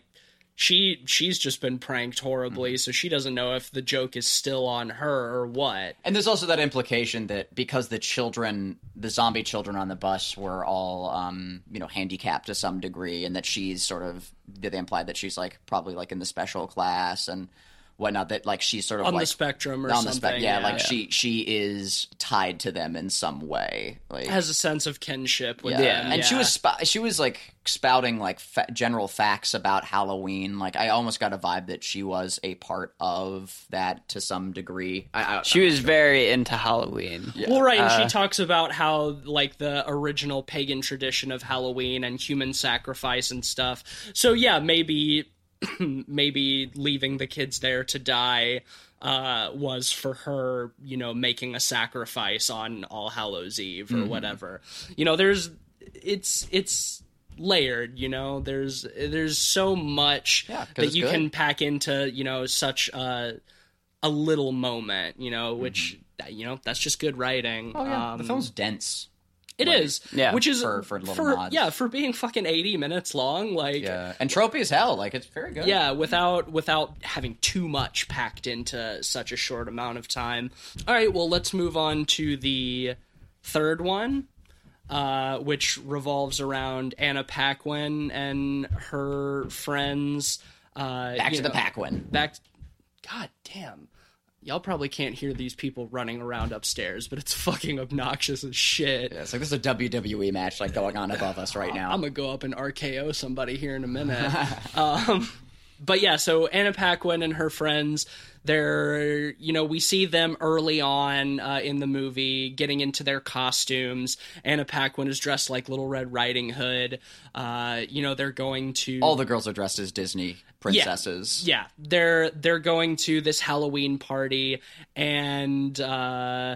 she she's just been pranked horribly so she doesn't know if the joke is still on her or what. And there's also that implication that because the children, the zombie children on the bus, were all, um, you know, handicapped to some degree, and that she's sort of, they imply that she's like probably like in the special class and whatnot. That like she's sort of on like the spectrum or on something. the spec. Yeah, like she she is tied to them in some way. Like has a sense of kinship with yeah, them. and she was sp- she was like spouting like fa- general facts about Halloween. Like I almost got a vibe that she was a part of that to some degree. I, I, She was very into Halloween. Well, right, and Uh, she talks about how like the original pagan tradition of Halloween and human sacrifice and stuff. So yeah, maybe maybe leaving the kids there to die uh, was for her, you know, making a sacrifice on All Hallows Eve Mm-hmm. or whatever. You know, there's it's it's layered you know there's there's so much Yeah, that you good. can pack into you know such a a little moment you know which you know that's just good writing Mm-hmm. oh yeah, um, the film's dense. It is, Yeah. which is For- for little for nods. yeah for being fucking eighty minutes long. Like yeah. And tropey as hell. Like it's very good. Yeah, without without having too much packed into such a short amount of time. All right, well let's move on to the third one, uh, which revolves around Anna Paquin and her friends. Uh, Back to the Paquin. Back. God damn. Y'all probably can't hear these people running around upstairs, but it's fucking obnoxious as shit. Yeah, it's like this is a WWE match like going on above us right now. I'm gonna go up and RKO somebody here in a minute. um, but yeah, so Anna Paquin and her friends, they're you know we see them early on uh, in the movie getting into their costumes. Anna Paquin is dressed like Little Red Riding Hood. Uh, you know they're going to All the girls are dressed as Disney princesses. yeah, they're they're going to this Halloween party and uh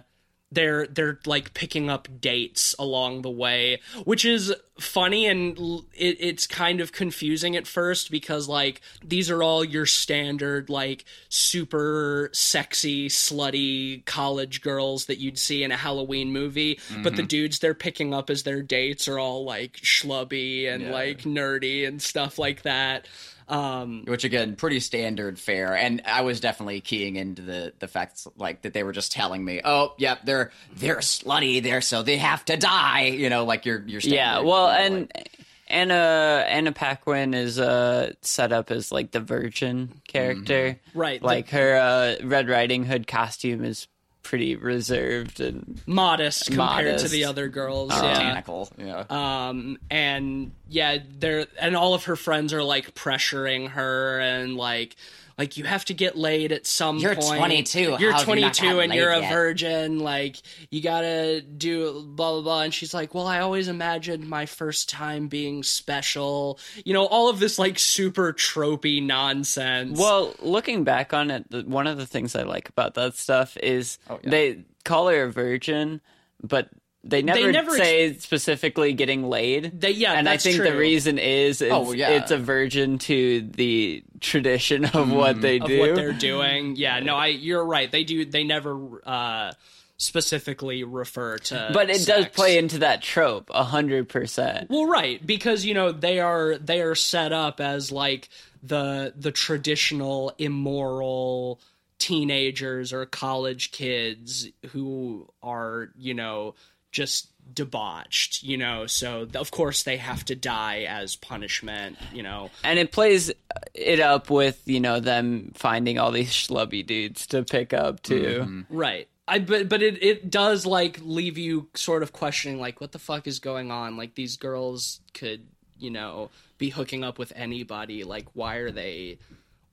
they're they're like picking up dates along the way, which is funny and it, it's kind of confusing at first because like these are all your standard like super sexy slutty college girls that you'd see in a Halloween movie, but the mm-hmm. dudes they're picking up as their dates are all like schlubby and like nerdy and stuff like that. Um, Which again, pretty standard fare, and I was definitely keying into the the facts like that they were just telling me, oh, yep, they're they're slutty there, so they have to die. You know, like you're you're Yeah, well, you know, and like- Anna Anna Paquin is uh, set up as like the virgin character, Right, the- Like her uh, Red Riding Hood costume is pretty reserved and modest compared to the other girls. yeah. botanical. Yeah, Um and yeah, they're and all of her friends are like pressuring her and like like you have to get laid at some point. You're point. 22. You're How have you 22 and you're a yet? virgin. Like you gotta do blah blah blah. And she's like, "Well, I always imagined my first time being special." You know, all of this like super tropey nonsense. Well, looking back on it, one of the things I like about that stuff is Oh, yeah. they call her a virgin, but they never, never ex- say specifically getting laid. They- yeah, and I that's think the reason is it's, Oh, yeah. it's a virgin to the tradition of what they of do. what they're doing. Yeah, no, I you're right. They do. They never uh specifically refer to. but it does play into that trope a hundred percent. Well, right, because you know they are they are set up as like the the traditional immoral teenagers or college kids who are you know just debauched you know so of course they have to die as punishment you know And it plays it up with you know them finding all these schlubby dudes to pick up too. Right. I but but it it does like leave you sort of questioning like what the fuck is going on? Like these girls could, you know, be hooking up with anybody. Like why are they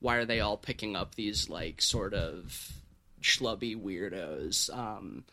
why are they all picking up these like sort of schlubby weirdos? Um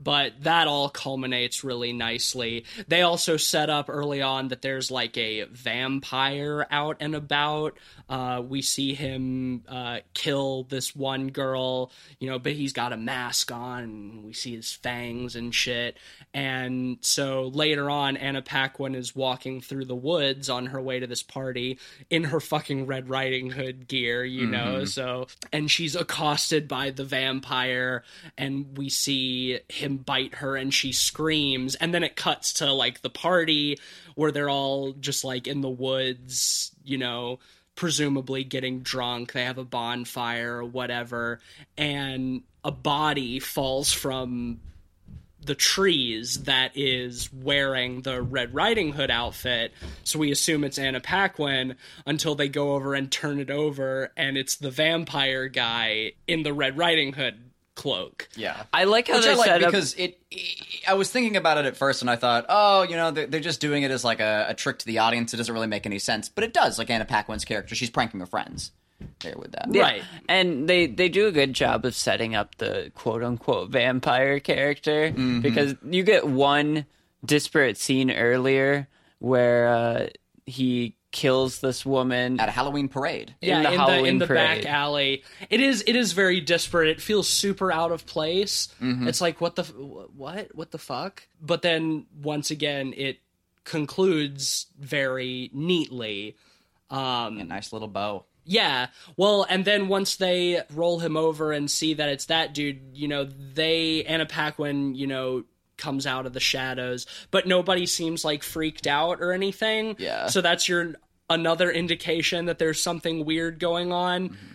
but that all culminates really nicely. They also set up early on that there's like a vampire out and about. Uh, we see him uh, kill this one girl, you know, but he's got a mask on. And we see his fangs and shit. And so later on, Anna Paquin is walking through the woods on her way to this party in her fucking Red Riding Hood gear, you know. So, and she's accosted by the vampire, and we see him bite her, and she screams. And then it cuts to like the party where they're all just like in the woods, you know, presumably getting drunk. They have a bonfire or whatever, and a body falls from the trees that is wearing the Red Riding Hood outfit. So we assume it's Anna Paquin until they go over and turn it over, and it's the vampire guy in the Red Riding Hood cloak. Yeah. I like how Which they I like set up. because it, I was thinking about it at first, and I thought, oh, you know, they're, they're just doing it as like a, a trick to the audience. It doesn't really make any sense, but it does. Like Anna Paquin's character, she's pranking her friends. There with that, Yeah. Right. And they they do a good job of setting up the quote unquote vampire character Mm-hmm. because you get one disparate scene earlier where uh, he kills this woman. At a Halloween parade. in the in the in the parade. back alley. It is it is very disparate. It feels super out of place. Mm-hmm. It's like what the what what the fuck? But then once again, it concludes very neatly. Um, A nice little bow. yeah. Well, and then once they roll him over and see that it's that dude, you know, they Anna Paquin, you know, comes out of the shadows, but nobody seems like freaked out or anything. Yeah. So that's your another indication that there's something weird going on. Mm-hmm.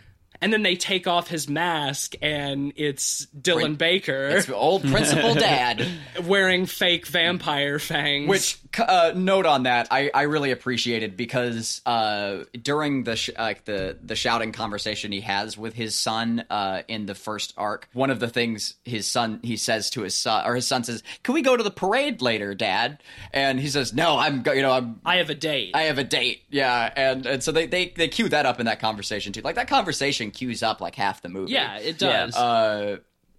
And then they take off his mask and it's Dylan Baker It's old Principal Dad. wearing fake vampire fangs. Which uh, note on that, I, I really appreciated because uh, during the sh- like the the shouting conversation he has with his son uh, in the first arc, one of the things his son he says to his son or his son says, "Can we go to the parade later, Dad?" And he says, "No, I'm go- you know I'm I have a date. I have a date." Yeah, and and so they they they cue that up in that conversation too. Like that conversation cues up like half the movie. yeah, it Yeah. does. Uh,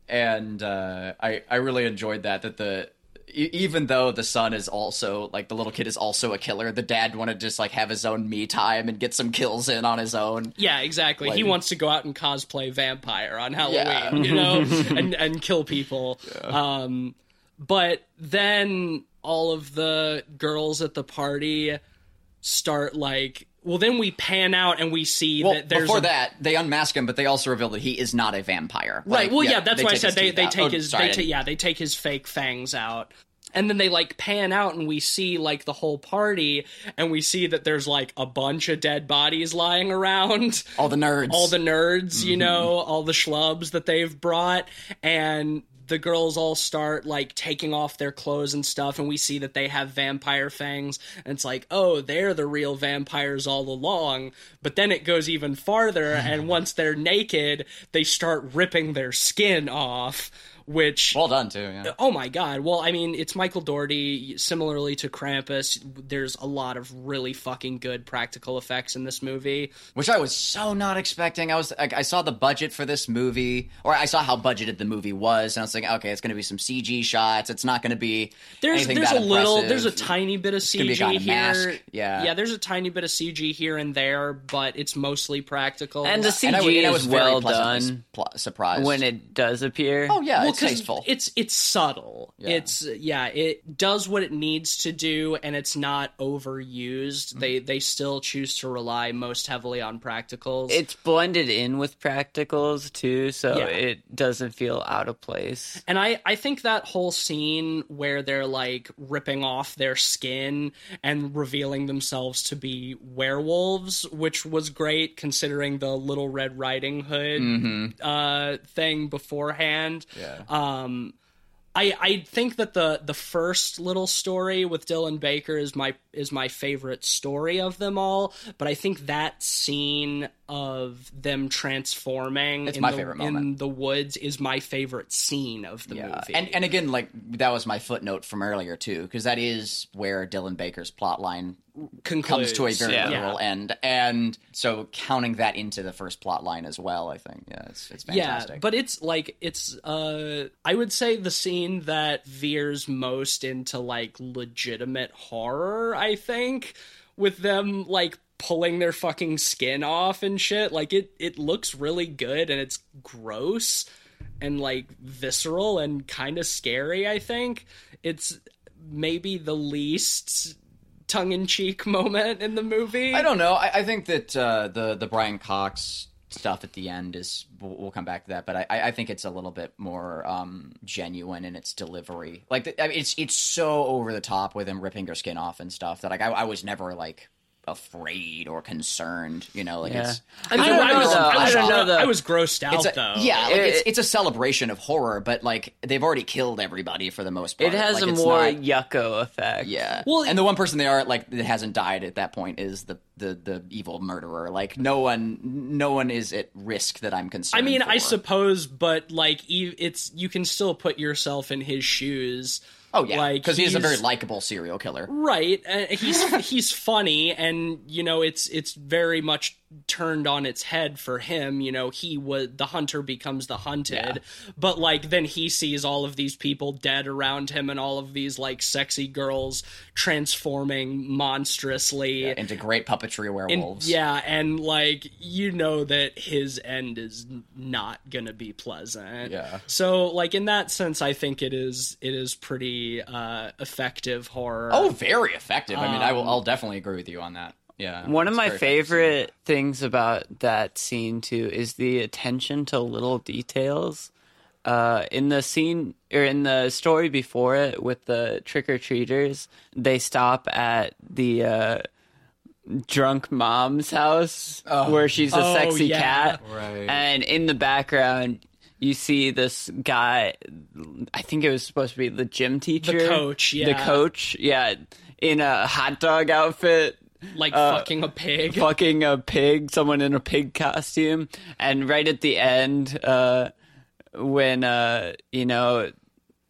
and uh, I I really enjoyed that that the e- even though the son is also like the little kid is also a killer, the dad wanted to just like have his own me time and get some kills in on his own. Yeah, exactly. he wants to go out and cosplay vampire on Halloween, Yeah. you know, and and kill people. Um, but then all of the girls at the party start like. Well, then we pan out and we see Well, that there's before a- that, they unmask him, but they also reveal that he is not a vampire. Right. Like, Well, yeah, that's why I said they they take Oh, his sorry, they ta- yeah they take his fake fangs out. And then they like pan out and we see like the whole party and we see that there's like a bunch of dead bodies lying around. all the nerds. all the nerds, Mm-hmm. you know, all the schlubs that they've brought, and the girls all start like taking off their clothes and stuff, and we see that they have vampire fangs, and it's like, oh, they're the real vampires all along. But then it goes even farther, and once they're naked, they start ripping their skin off, which well done too. Yeah. Oh my god. Well, I mean, it's Michael Dougherty. Similarly to Krampus, there's a lot of really fucking good practical effects in this movie. which I was so not expecting. I was like, I saw the budget for this movie, or I saw how budgeted the movie was, and I was like, okay, it's going to be some CG shots. It's not going to be There's anything there's a that little there's a tiny bit of gonna be CG here. mask, yeah. yeah. There's a tiny bit of CG here and there, but it's mostly practical. And the CG and I, and I was is very well done pl- surprised when it does appear. Oh yeah, well, it's 'cause tasteful. it's it's subtle. It's yeah, it does what it needs to do, and it's not overused. Mm-hmm. They they still choose to rely most heavily on practicals. It's blended in with practicals too, so Yeah. it doesn't feel out of place. And I, I think that whole scene where they're like ripping off their skin and revealing themselves to be werewolves, which was great considering the Little Red Riding Hood uh, thing beforehand. Yeah. Um, I, I think that the the first little story with Dylan Baker is my is my favorite story of them all, but I think that scene of them transforming It's in my the, favorite in moment. the woods is my favorite scene of the Yeah. movie. And and again, like that was my footnote from earlier too, because that is where Dylan Baker's plot line comes to a very Yeah. literal end, and so counting that into the first plot line as well, I think, yeah, it's it's fantastic. Yeah, but it's like it's uh I would say the scene that veers most into like legitimate horror, I think, with them like pulling their fucking skin off and shit. Like it it looks really good and it's gross and like visceral and kind of scary, I think. It's maybe the least tongue-in-cheek moment in the movie. I don't know. I, I think that uh, the the Brian Cox stuff at the end is we'll, come back to that, but I, I think it's a little bit more um, genuine in its delivery. Like I mean, it's it's so over the top with him ripping her skin off and stuff that like I, I was never like afraid or concerned. You know, like Yeah. it's I, mean, I don't I was, though. I was, I don't know, though. I was grossed out it's a, though. yeah, like It- it's, it's a celebration of horror, but like they've already killed everybody for the most part. It has Like, a more not- yucko effect. yeah. Well, and the one person they are like that hasn't died at that point is the the the evil murderer. Like no one, no one is at risk that I'm concerned. I mean, I suppose, but like, it's you can still put yourself in his shoes. Oh yeah, like because he's a very likable serial killer. Right, and he's he's funny, and you know it's it's very much turned on its head for him. You know, he was the hunter becomes the hunted, but like then he sees all of these people dead around him, and all of these like sexy girls transforming monstrously. Into great puppetry And- werewolves. yeah, and like you know that his end is not gonna be pleasant. Yeah. So like in that sense, I think it is it is pretty uh, effective horror. Oh, very effective. I mean, I will. Um, I'll definitely agree with you on that. Yeah. One of my favorite things about that scene too is the attention to little details. Uh, in the scene or in the story before it with the trick or treaters, they stop at the uh, drunk mom's house where she's a Oh, sexy yeah. cat, Right. and in the background you see this guy. I think it was supposed to be the gym teacher, coach, the coach, yeah, in a hot dog outfit like uh, fucking a pig. fucking a pig, someone in a pig costume, and right at the end, uh, when uh, you know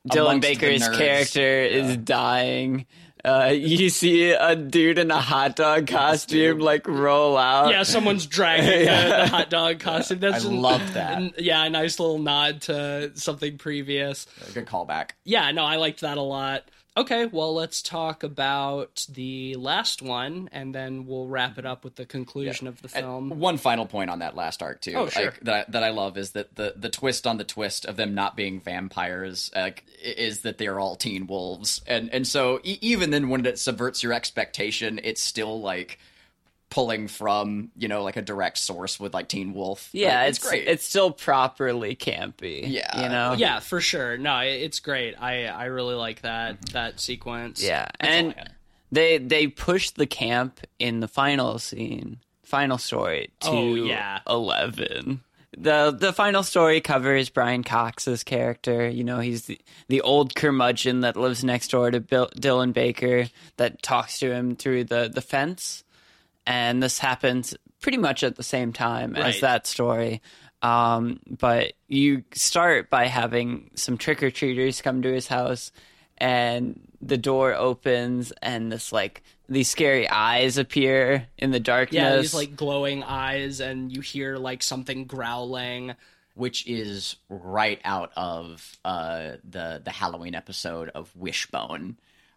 Dylan Amongst Baker's nerds. character is dying. Uh, you see a dude in a hot dog costume like roll out. yeah, someone's dragging the, the hot dog costume. That's I an- love that. an- yeah, a nice little nod to something previous. Good callback. Yeah, no, I liked that a lot. Okay, well, let's talk about the last one, and then we'll wrap it up with the conclusion of the And film. one final point on that last arc too. Oh, sure. like, that I, that I love is that the the twist on the twist of them not being vampires like is that they're all teen wolves, and and so e- even then when it subverts your expectation, it's still like pulling from you know like a direct source with like Teen Wolf. yeah, Like, it's great. It's still properly campy. Yeah. you know. yeah, for sure. No, it's great. I I really like that that sequence. Yeah, all I and they they push the camp in the final scene, final story to Oh, yeah. eleven. the The final story covers Brian Cox's character. You know, he's the, the old curmudgeon that lives next door to Bill, Dylan Baker that talks to him through the the fence, and this happens pretty much at the same time as that story. Um, but you start by having some trick or treaters come to his house, and the door opens, and this like these scary eyes appear in the darkness. Yeah, these like glowing eyes, and you hear like something growling. which is right out of uh, the the Halloween episode of Wishbone.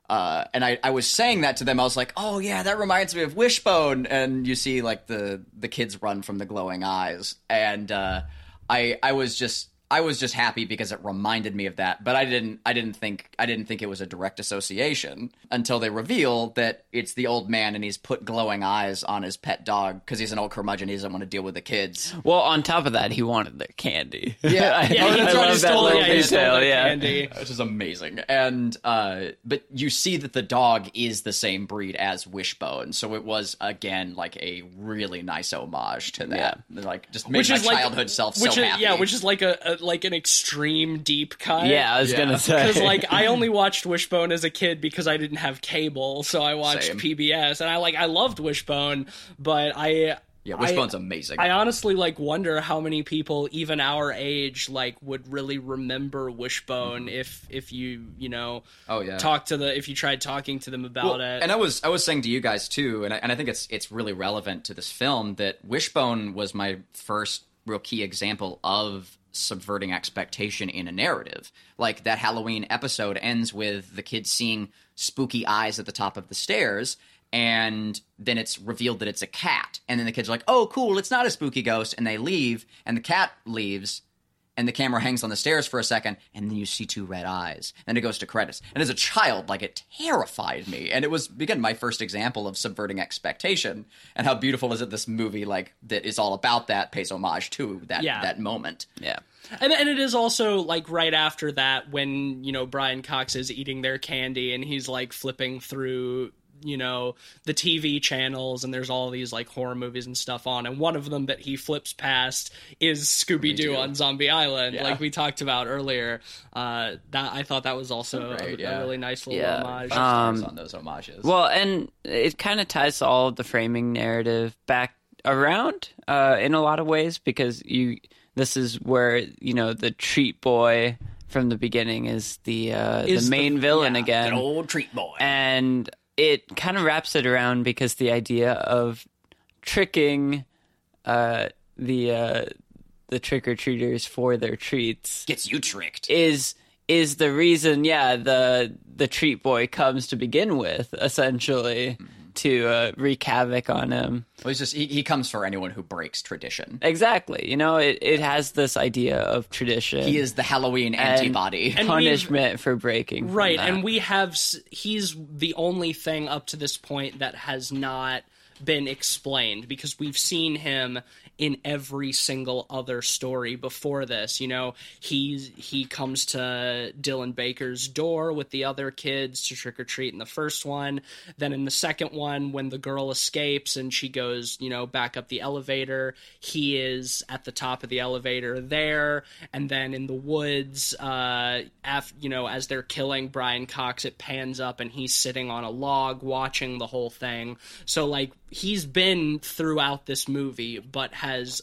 Uh, and I, I was saying that to them. I was like, "Oh yeah, that reminds me of Wishbone." And you see like the the kids run from the glowing eyes, and uh, I I was just I was just happy because it reminded me of that. But I didn't I didn't think I didn't think it was a direct association until they reveal that it's the old man and he's put glowing eyes on his pet dog because he's an old curmudgeon. He doesn't want to deal with the kids. well, on top of that, he wanted their candy. Yeah. I, he I tried to love that little yeah, stole detail. Yeah, candy. which is amazing. And uh, but you see that the dog is the same breed as Wishbone, so it was again like a really nice homage to that. Like just made Which my is like childhood self so is, happy. Yeah, which is like a, a like an extreme deep cut. yeah. I was Yeah. gonna say because like I only watched Wishbone as a kid because I didn't have cable, so I watched Same. PBS, and I like I loved Wishbone, but I yeah, Wishbone's I, amazing. I honestly like wonder how many people even our age like would really remember Wishbone if if you you know Mm-hmm. Oh, yeah. talk to the if you tried talking to them about Well, it And I was I was saying to you guys too, and I, and I think it's it's really relevant to this film that Wishbone was my first real key example of subverting expectation in a narrative. Like that Halloween episode ends with the kids seeing spooky eyes at the top of the stairs. And then it's revealed that it's a cat. And then the kids are like, oh, cool, it's not a spooky ghost. And they leave, and the cat leaves, and the camera hangs on the stairs for a second, and then you see two red eyes. Then it goes to credits. And as a child, like it terrified me. And it was again my first example of subverting expectation. And how beautiful is it this movie like that is all about that, pays homage to that Yeah. that moment. yeah. And and it is also like right after that when you know Brian Cox is eating their candy and he's like flipping through you know the TV channels and there's all these like horror movies and stuff on and one of them that he flips past is Scooby Doo on Zombie Island Yeah. like we talked about earlier uh that I thought that was also a- Great, a, really nice little Yeah. homage Um, on those homages. Well, and it kind of ties all of the framing narrative back around uh, in a lot of ways because you this is where you know the treat boy from the beginning is the uh, Is the the- main villain yeah, again, Good old treat boy. and it kind of wraps it around because the idea of tricking uh, the uh, the trick or treaters for their treats Gets you tricked. is is the reason yeah the the treat boy comes to begin with essentially to uh, wreak havoc on him Well, he's just he, he comes for anyone who breaks tradition. exactly you know it, it has this idea of tradition He is the Halloween antibody. and punishment for breaking from right that. and we have he's the only thing up to this point that has not been explained because we've seen him in every single other story before this. You know he's he comes to Dylan Baker's door with the other kids to trick or treat in the first one. Then in the second one when the girl escapes and she goes you know back up the elevator he is at the top of the elevator there. And then in the woods uh af- you know as they're killing Brian Cox it pans up and he's sitting on a log watching the whole thing. So like he's been throughout this movie but has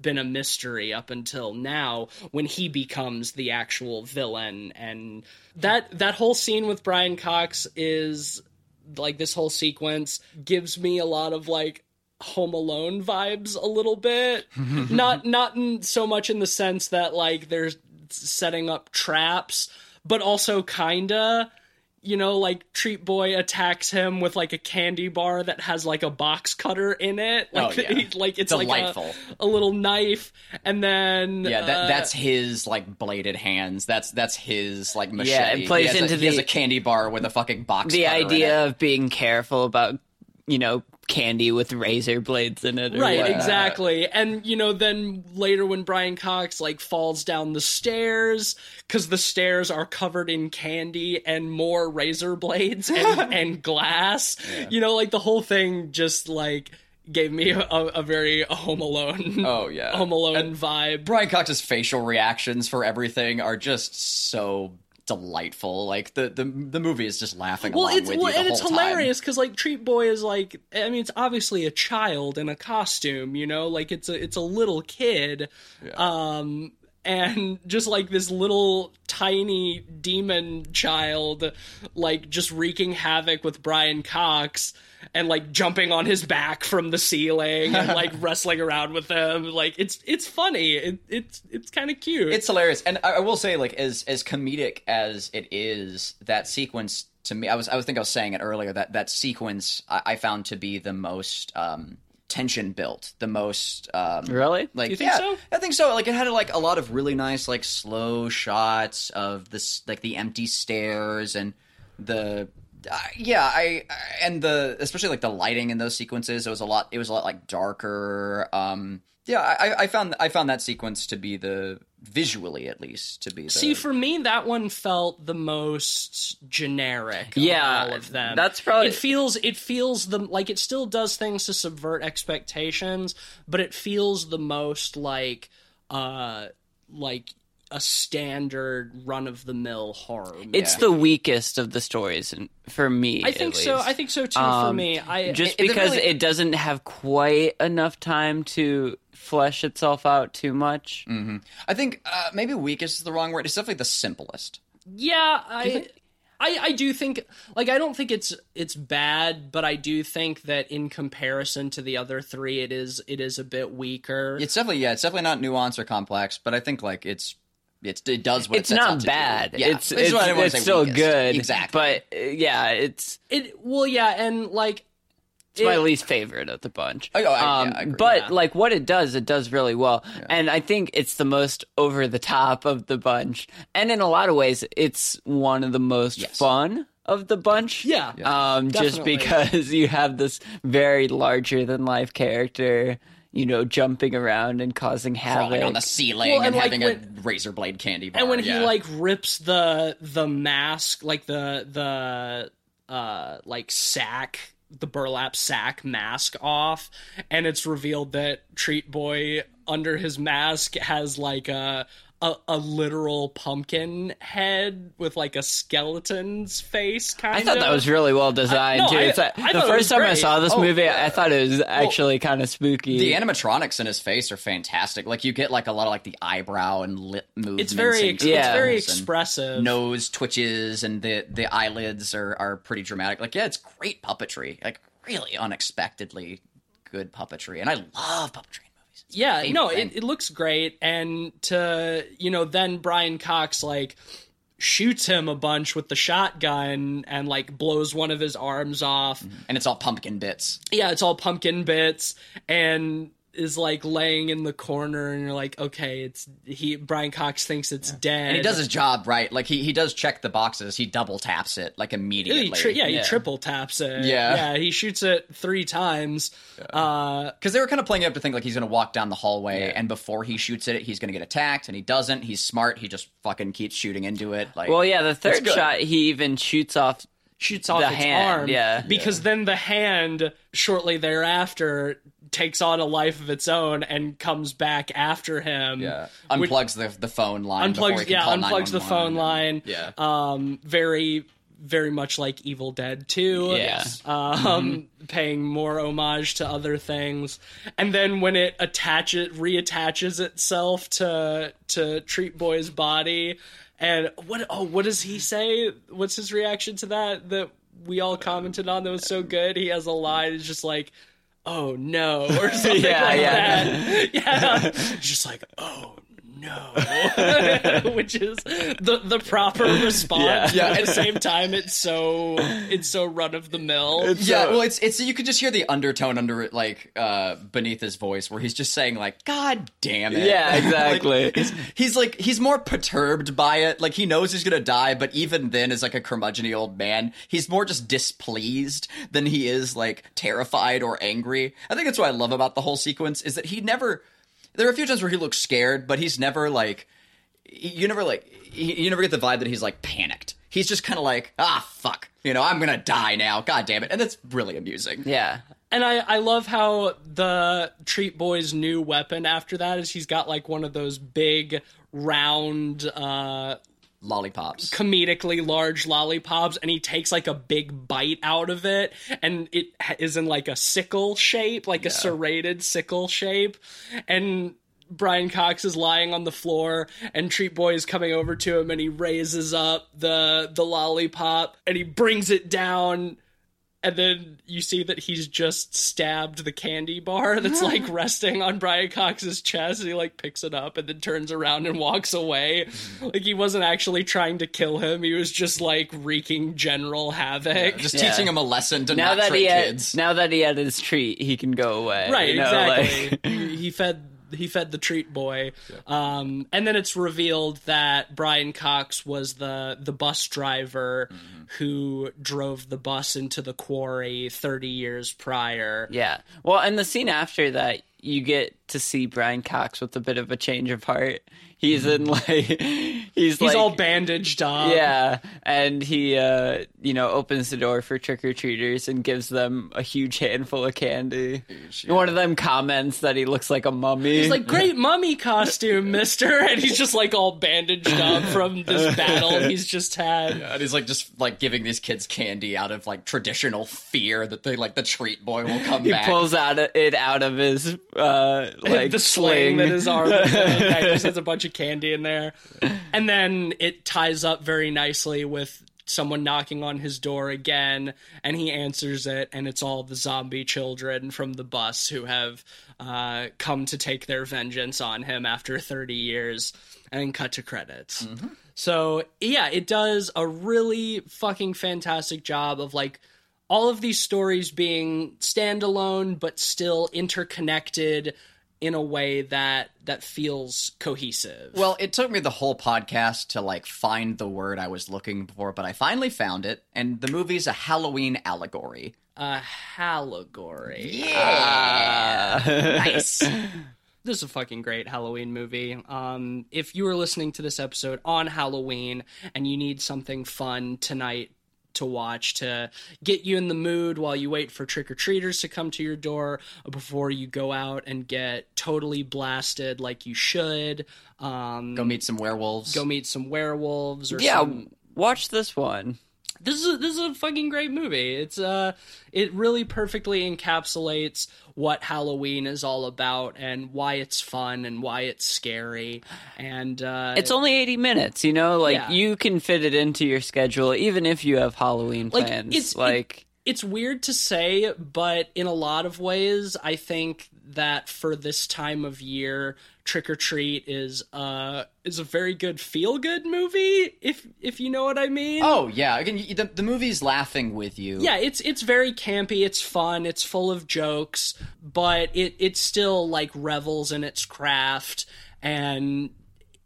been a mystery up until now when he becomes the actual villain. And that that whole scene with Brian Cox is like this whole sequence gives me a lot of like home alone vibes a little bit. Not not in so much in the sense that like they're setting up traps but also kinda you know, like Treat Boy attacks him with like a candy bar that has like a box cutter in it. Like, Oh, yeah. he- like it's Delightful. like a, a little knife, and then Yeah, that, uh, that's his like bladed hands. That's that's his like machete. Yeah, it plays he into a, he has a candy bar with a fucking box. the cutter in it. idea of being careful about you know candy with razor blades in it right whatnot. exactly. And you know then later when brian cox like falls down the stairs because the stairs are covered in candy and more razor blades and, and glass. You know like the whole thing just like gave me a, a very home alone Oh yeah, home alone vibe. Brian Cox's facial reactions for everything are just so delightful. Like the the, the movie is just laughing well it's well, and it's hilarious because like treat boy is like i mean it's obviously a child in a costume you know? Like it's a it's a little kid um and just like this little tiny demon child like just wreaking havoc with brian cox and like jumping on his back from the ceiling and like wrestling around with him. Like it's it's funny. It, it's it's kind of cute. It's hilarious, and I, I will say, like as as comedic as it is, that sequence to me, I was I was think I was saying it earlier that that sequence I, I found to be the most um, tension built, the most um, really like You think yeah, so? I think so. Like it had like a lot of really nice like slow shots of this like the empty stairs and the uh, yeah I and the especially like the lighting in those sequences. It was a lot. It was a lot like darker. Um, yeah, I, I found I found that sequence to be the visually at least to be the See, for me, that one felt the most generic. Of Yeah, all of them. that's probably- it feels. It feels the like it still does things to subvert expectations, but it feels the most like, uh, like a standard run of the mill horror. movie. it's the weakest of the stories and for me I think at so. least. I think so too. for Um, me, I just it- it because really- it doesn't have quite enough time to flesh itself out too much. I think uh, maybe weakest is the wrong word. It's definitely the simplest. Yeah, I, I I do think like I don't think it's it's bad, but I do think that in comparison to the other three, it is it is a bit weaker. It's definitely yeah. It's definitely not nuanced or complex, but I think like it's it's it does what It's it sets out not to bad. Do. Yeah, It's That's it's, what it's still weakest. good. Exactly. But yeah, it's It well, yeah, and like it's my least favorite of the bunch. Oh, I- yeah, um, I agree, but yeah. like what it does, it does really well, and I think it's the most over the top of the bunch. And in a lot of ways, it's one of the most Yes. fun of the bunch. Yeah. um, just Definitely. because you have this very larger than life character, you know, jumping around and causing havoc crawling on the ceiling Well, and, and, like, having when- a razor blade candy bar. and when yeah. he like rips the the mask, like the the uh like sack the burlap sack mask off and it's revealed that treat boy under his mask has like a a, a literal pumpkin head with like a skeleton's face kind of I of thought that was really well designed no, too. I- It's like- I the thought first time I saw this Oh, movie, I thought it was actually kind of spooky. The animatronics in his face are fantastic. Like you get like a lot of like the eyebrow and lip movements. it's very and it's Yeah. very expressive Nose twitches and the the eyelids are are pretty dramatic. Like yeah, it's great puppetry. Like really unexpectedly good puppetry, and I love puppetry in movies. It's my yeah no it, it looks great and to you know then brian cox like shoots him a bunch with the shotgun and like blows one of his arms off mm-hmm. and it's all pumpkin bits. yeah it's all pumpkin bits and is like laying in the corner and you're like okay it's he brian cox thinks it's dead And he does his job right. Like he he does check the boxes. He double taps it like He immediately. tri- yeah, he triple taps it. Yeah. yeah, he shoots it three times. Uh, Because they were kind of playing it up to think like he's going to walk down the hallway, and before he shoots it, he's going to get attacked, and he doesn't. He's smart. He just fucking keeps shooting into it. Like, well, yeah, the third shot he even shoots off. shoots off The its hand, arm. yeah. Because then the hand, shortly thereafter, takes on a life of its own and comes back after him. yeah, Which- unplugs the the phone line. unplugs yeah unplugs the 911. phone line Yeah. um very very much like evil dead 2 Yeah. um paying more homage to other things and then when it attaches reattaches itself to to treat boy's body and what oh what does he say what's his reaction to that that we all commented on that was so good he has a line it's just like oh no or something Yeah, like yeah. that yeah it's just like oh no which is the the proper response Yeah. but at the same time it's so it's so run of the mill Yeah, well, it's it's you could just hear the undertone under it, like uh, beneath his voice, where he's just saying like, "God damn it!" Yeah, Like, exactly. he's, he's like he's more perturbed by it. Like he knows he's gonna die, but even then, as like a curmudgeony old man, he's more just displeased than he is like terrified or angry. I think that's what I love about the whole sequence is that he never. There are a few times where he looks scared, but he's never like you never like you you never get the vibe that he's like panicked. He's just kind of like, ah, fuck, you know, I'm gonna die now. God damn it, and that's really amusing. Yeah, and I, I love how the treat boy's new weapon after that is he's got like one of those big round uh Lollipops. comedically large lollipops and he takes like a big bite out of it and it is in like a sickle shape like a serrated sickle shape and Brian Cox is lying on the floor and Treat Boy is coming over to him and he raises up the the lollipop and he brings it down and then you see that he's just stabbed the candy bar that's like resting on Brian Cox's chest. And he like picks it up and then turns around and walks away. Like he wasn't actually trying to kill him. He was just like wreaking general havoc. Just Yeah. teaching him a lesson to now not that trick he had, kids. now that he had his treat, he can go away. right, you know, exactly. like- he, he fed he fed the treat boy. Um, and then it's revealed that Brian Cox was the the bus driver Mm-hmm. who drove the bus into the quarry 30 years prior. Yeah. Well, and the scene after that, you get to see Brian Cox with a bit of a change of heart. He's in like he's, He's like all bandaged up. yeah, and he uh you know opens the door for trick or treaters and gives them a huge handful of candy. One of them comments that he looks like a mummy. He's like, great mummy costume, mister. And he's just like all bandaged up from this battle he's just had. and he's like just like giving these kids candy out of like traditional fear that they like the treat boy will come he back. pulls out it out of his uh like the sling that arm that just has a bunch of candy in there. And then it ties up very nicely with someone knocking on his door again and he answers it and it's all the zombie children from the bus who have uh, come to take their vengeance on him after 30 years and cut to credits. So yeah it does a really fucking fantastic job of like all of these stories being standalone but still interconnected in a way that that feels cohesive. Well, it took me the whole podcast to like find the word I was looking for, but I finally found it, and the movie's a Halloween allegory. a allegory. Yeah, nice. This is a fucking great Halloween movie. Um, if you are listening to this episode on Halloween and you need something fun tonight to watch to get you in the mood while you wait for trick or treaters to come to your door before you go out and get totally blasted like you should. Um, Go meet some werewolves. go meet some werewolves or Yeah, some watch this one. This is a, this is a fucking great movie. It's uh it really perfectly encapsulates what Halloween is all about and why it's fun and why it's scary and uh It's only 80 minutes, you know? Like, Yeah. you can fit it into your schedule, even if you have Halloween Like, plans. it's- it- like, it's weird to say, but in a lot of ways, I think that for this time of year, Trick or Treat is uh is a very good feel good movie. If if you know what I mean. Oh yeah, again, the the movie's laughing with you. yeah, it's it's very campy. It's fun. It's full of jokes, but it it still like revels in its craft and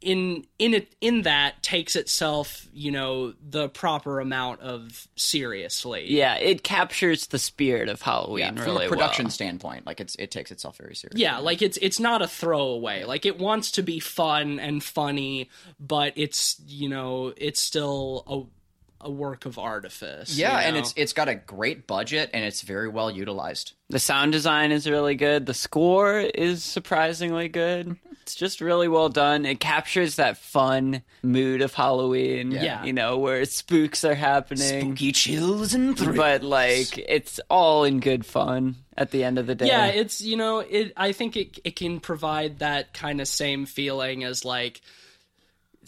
in in it in that takes itself you know the proper amount of seriously. yeah, it captures the spirit of Yeah, Halloween from really a production well. standpoint, like it's it takes itself very seriously. Yeah, like it's it's not a throwaway. Like it wants to be fun and funny, but it's you know it's still a a work of artifice. Yeah, you and it's it's got a great budget and it's very well utilized. The sound design is really good. The score is surprisingly good. It's just really well done. It captures that fun mood of Halloween. Yeah. You know, where spooks are happening. Spooky chills and thrills. But, like, it's all in good fun at the end of the day. yeah, it's you know it. I think it it can provide that kind of same feeling as like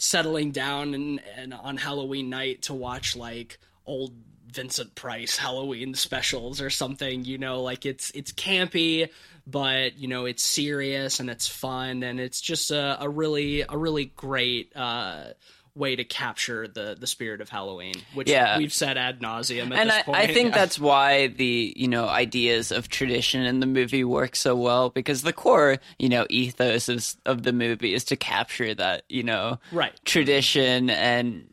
settling down and, and on Halloween night to watch like old Vincent Price Halloween specials or something. You know, like it's it's campy, but you know it's serious and it's fun and it's just a, a really a really great. uh way to capture the the spirit of Halloween, which Yeah. we've said ad nauseum at and this I, point. I think that's why the you know ideas of tradition in the movie work so well because the core you know ethos of, of the movie is to capture that you know Right. tradition and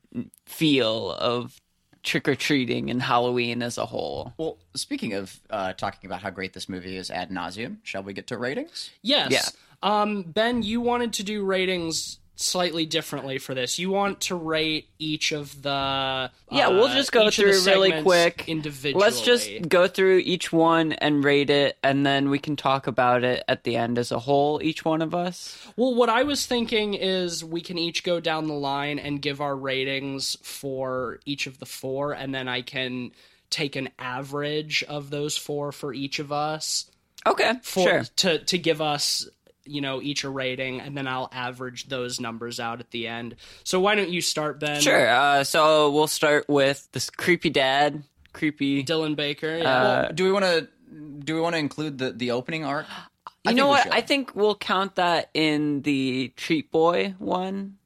feel of trick or treating and Halloween as a whole. Well, speaking of uh, talking about how great this movie is ad nauseum, shall we get to ratings? Yes. Yeah. Um, ben, you wanted to do ratings slightly differently for this. You want to rate each of the Yeah, we'll uh, just go each of the through really quick. individually. Let's just go through each one and rate it, and then we can talk about it at the end as a whole, each one of us. Well, what I was thinking is we can each go down the line and give our ratings for each of the four, and then I can take an average of those four for each of us Okay, for sure. to to give us you know each a rating, and then I'll average those numbers out at the end. So why don't you start, Ben? Sure. Uh, so we'll start with this creepy dad. Creepy. Dylan Baker. Yeah. Uh, do we want to do we want to include the the opening arc? You think know what? I think we'll count that in the Treat Boy one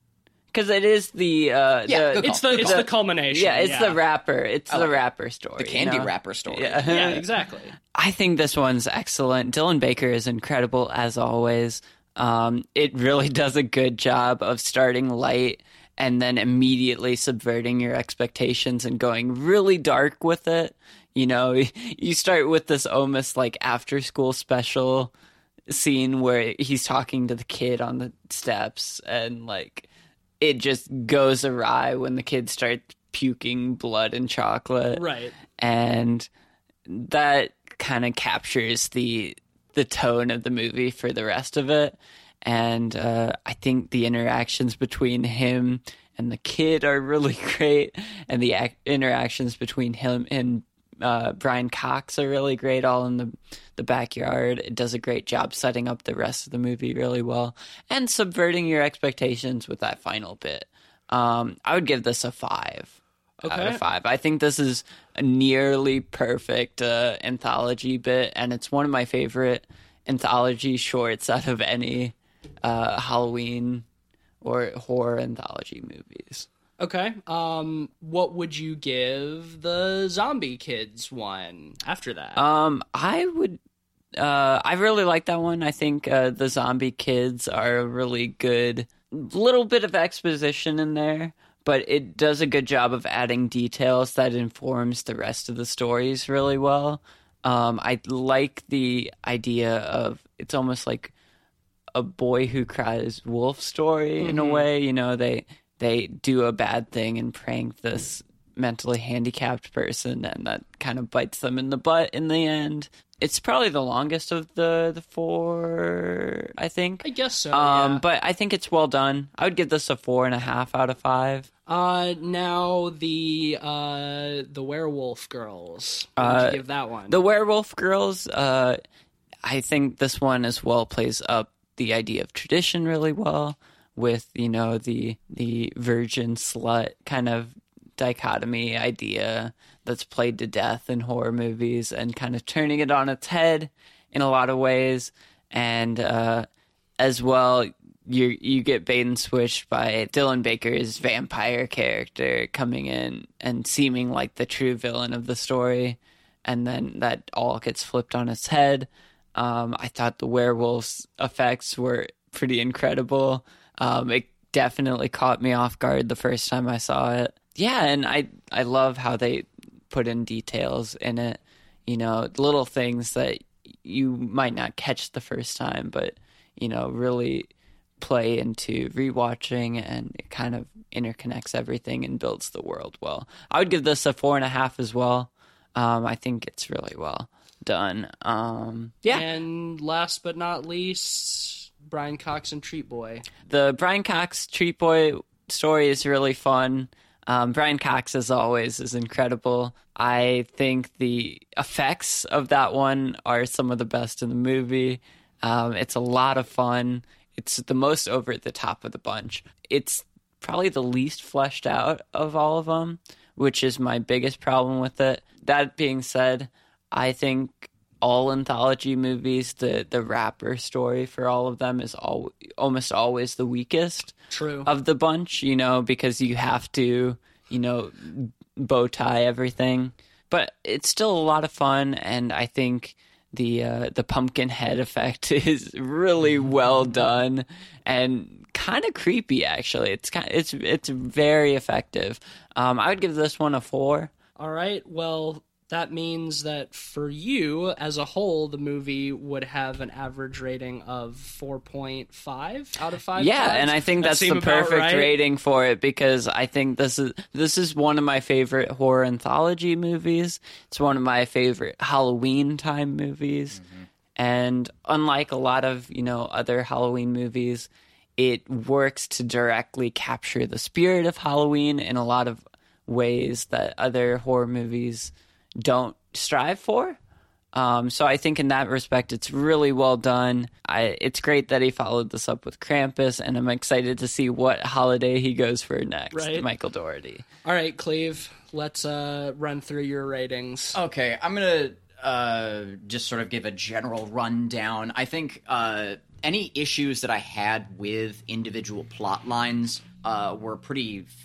because it is the uh, Yeah, the, good it's the Good it's call. the culmination. yeah, it's the rapper. It's the like it. rapper story. the you candy know? wrapper story. Yeah. Yeah, exactly. I think this one's excellent. Dylan Baker is incredible as always. Um, it really does a good job of starting light and then immediately subverting your expectations and going really dark with it. You know, you start with this almost like after school special scene where he's talking to the kid on the steps and like it just goes awry when the kid starts puking blood and chocolate. Right. and that kind of captures the the tone of the movie for the rest of it. And uh, i think the interactions between him and the kid are really great. And the ac- interactions between him and uh, brian cox are really great all in the the backyard it does a great job setting up the rest of the movie really well and subverting your expectations with that final bit um, i would give this a five out of five. I think this is a nearly perfect uh, anthology bit, and it's one of my favorite anthology shorts out of any uh, Halloween or horror anthology movies. Okay. Um, what would you give the Zombie Kids one after that? Um, I would. Uh, I really like that one. I think uh, the zombie kids are a really good little bit of exposition in there, but it does a good job of adding details that informs the rest of the stories really well. Um, I like the idea of it's almost like a boy who cries wolf story in a way. You know, they they do a bad thing and prank this mentally handicapped person, and that kind of bites them in the butt in the end. It's probably the longest of the the four, I think. I guess so. Um, yeah. but I think it's well done. I would give this a four and a half out of five. uh, now the uh the werewolf girls. Uh, give that one? The Werewolf Girls, uh, I think this one as well plays up the idea of tradition really well with, you know, the the virgin slut kind of dichotomy idea that's played to death in horror movies and kind of turning it on its head in a lot of ways. And uh, as well, you you get bait and switched by Dylan Baker's vampire character coming in and seeming like the true villain of the story, and then that all gets flipped on its head. Um, I thought the werewolves effects were pretty incredible. Um, it definitely caught me off guard the first time I saw it. Yeah, and I I love how they put in details in it. You know, little things that you might not catch the first time, but you know, really play into rewatching and it kind of interconnects everything and builds the world well. I would give this a four and a half as well. Um, I think it's really well done. Um, yeah, And last but not least, Brian Cox and Treat Boy. the Brian Cox Treat Boy story is really fun. Um, Brian Cox, as always, is incredible. I think the effects of that one are some of the best in the movie. Um, it's a lot of fun. It's the most over at the top of the bunch. It's probably the least fleshed out of all of them, which is my biggest problem with it. That being said, I think all anthology movies, the the rapper story for all of them is all almost always the weakest True. of the bunch. You know, because you have to, you know, bow tie everything. But it's still a lot of fun, and I think the uh, the pumpkin head effect is really well done and kind of creepy. Actually, it's kind it's it's very effective. Um, I would give this one a four. All right. Well, that means that for you as a whole, the movie would have an average rating of 4.5 out of 5. Yeah, cards? and I think that's seem the perfect right? rating for it because I think this is this is one of my favorite horror anthology movies. It's one of my favorite Halloween time movies. Mm-hmm. And unlike a lot of, you know, other Halloween movies, it works to directly capture the spirit of Halloween in a lot of ways that other horror movies don't strive for. Um, so I think in that respect, it's really well done. I, it's great that he followed this up with Krampus, and I'm excited to see what holiday he goes for next. Right. Michael Dougherty. All right, Cleve, let's uh, run through your ratings. Okay, I'm gonna uh, just sort of give a general rundown. I think uh, any issues that I had with individual plot lines uh, were pretty f-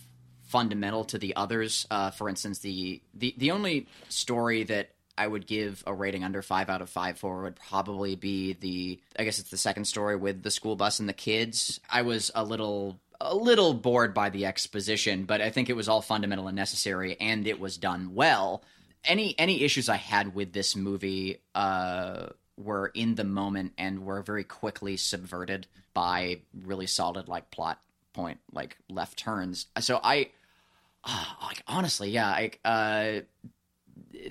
fundamental to the others. Uh, for instance, the, the the only story that I would give a rating under five out of five for would probably be the I guess it's the second story with the school bus and the kids. I was a little a little bored by the exposition, but I think it was all fundamental and necessary, and it was done well. Any any issues I had with this movie uh, were in the moment and were very quickly subverted by really solid like plot point like left turns. So I uh, like honestly, yeah, I uh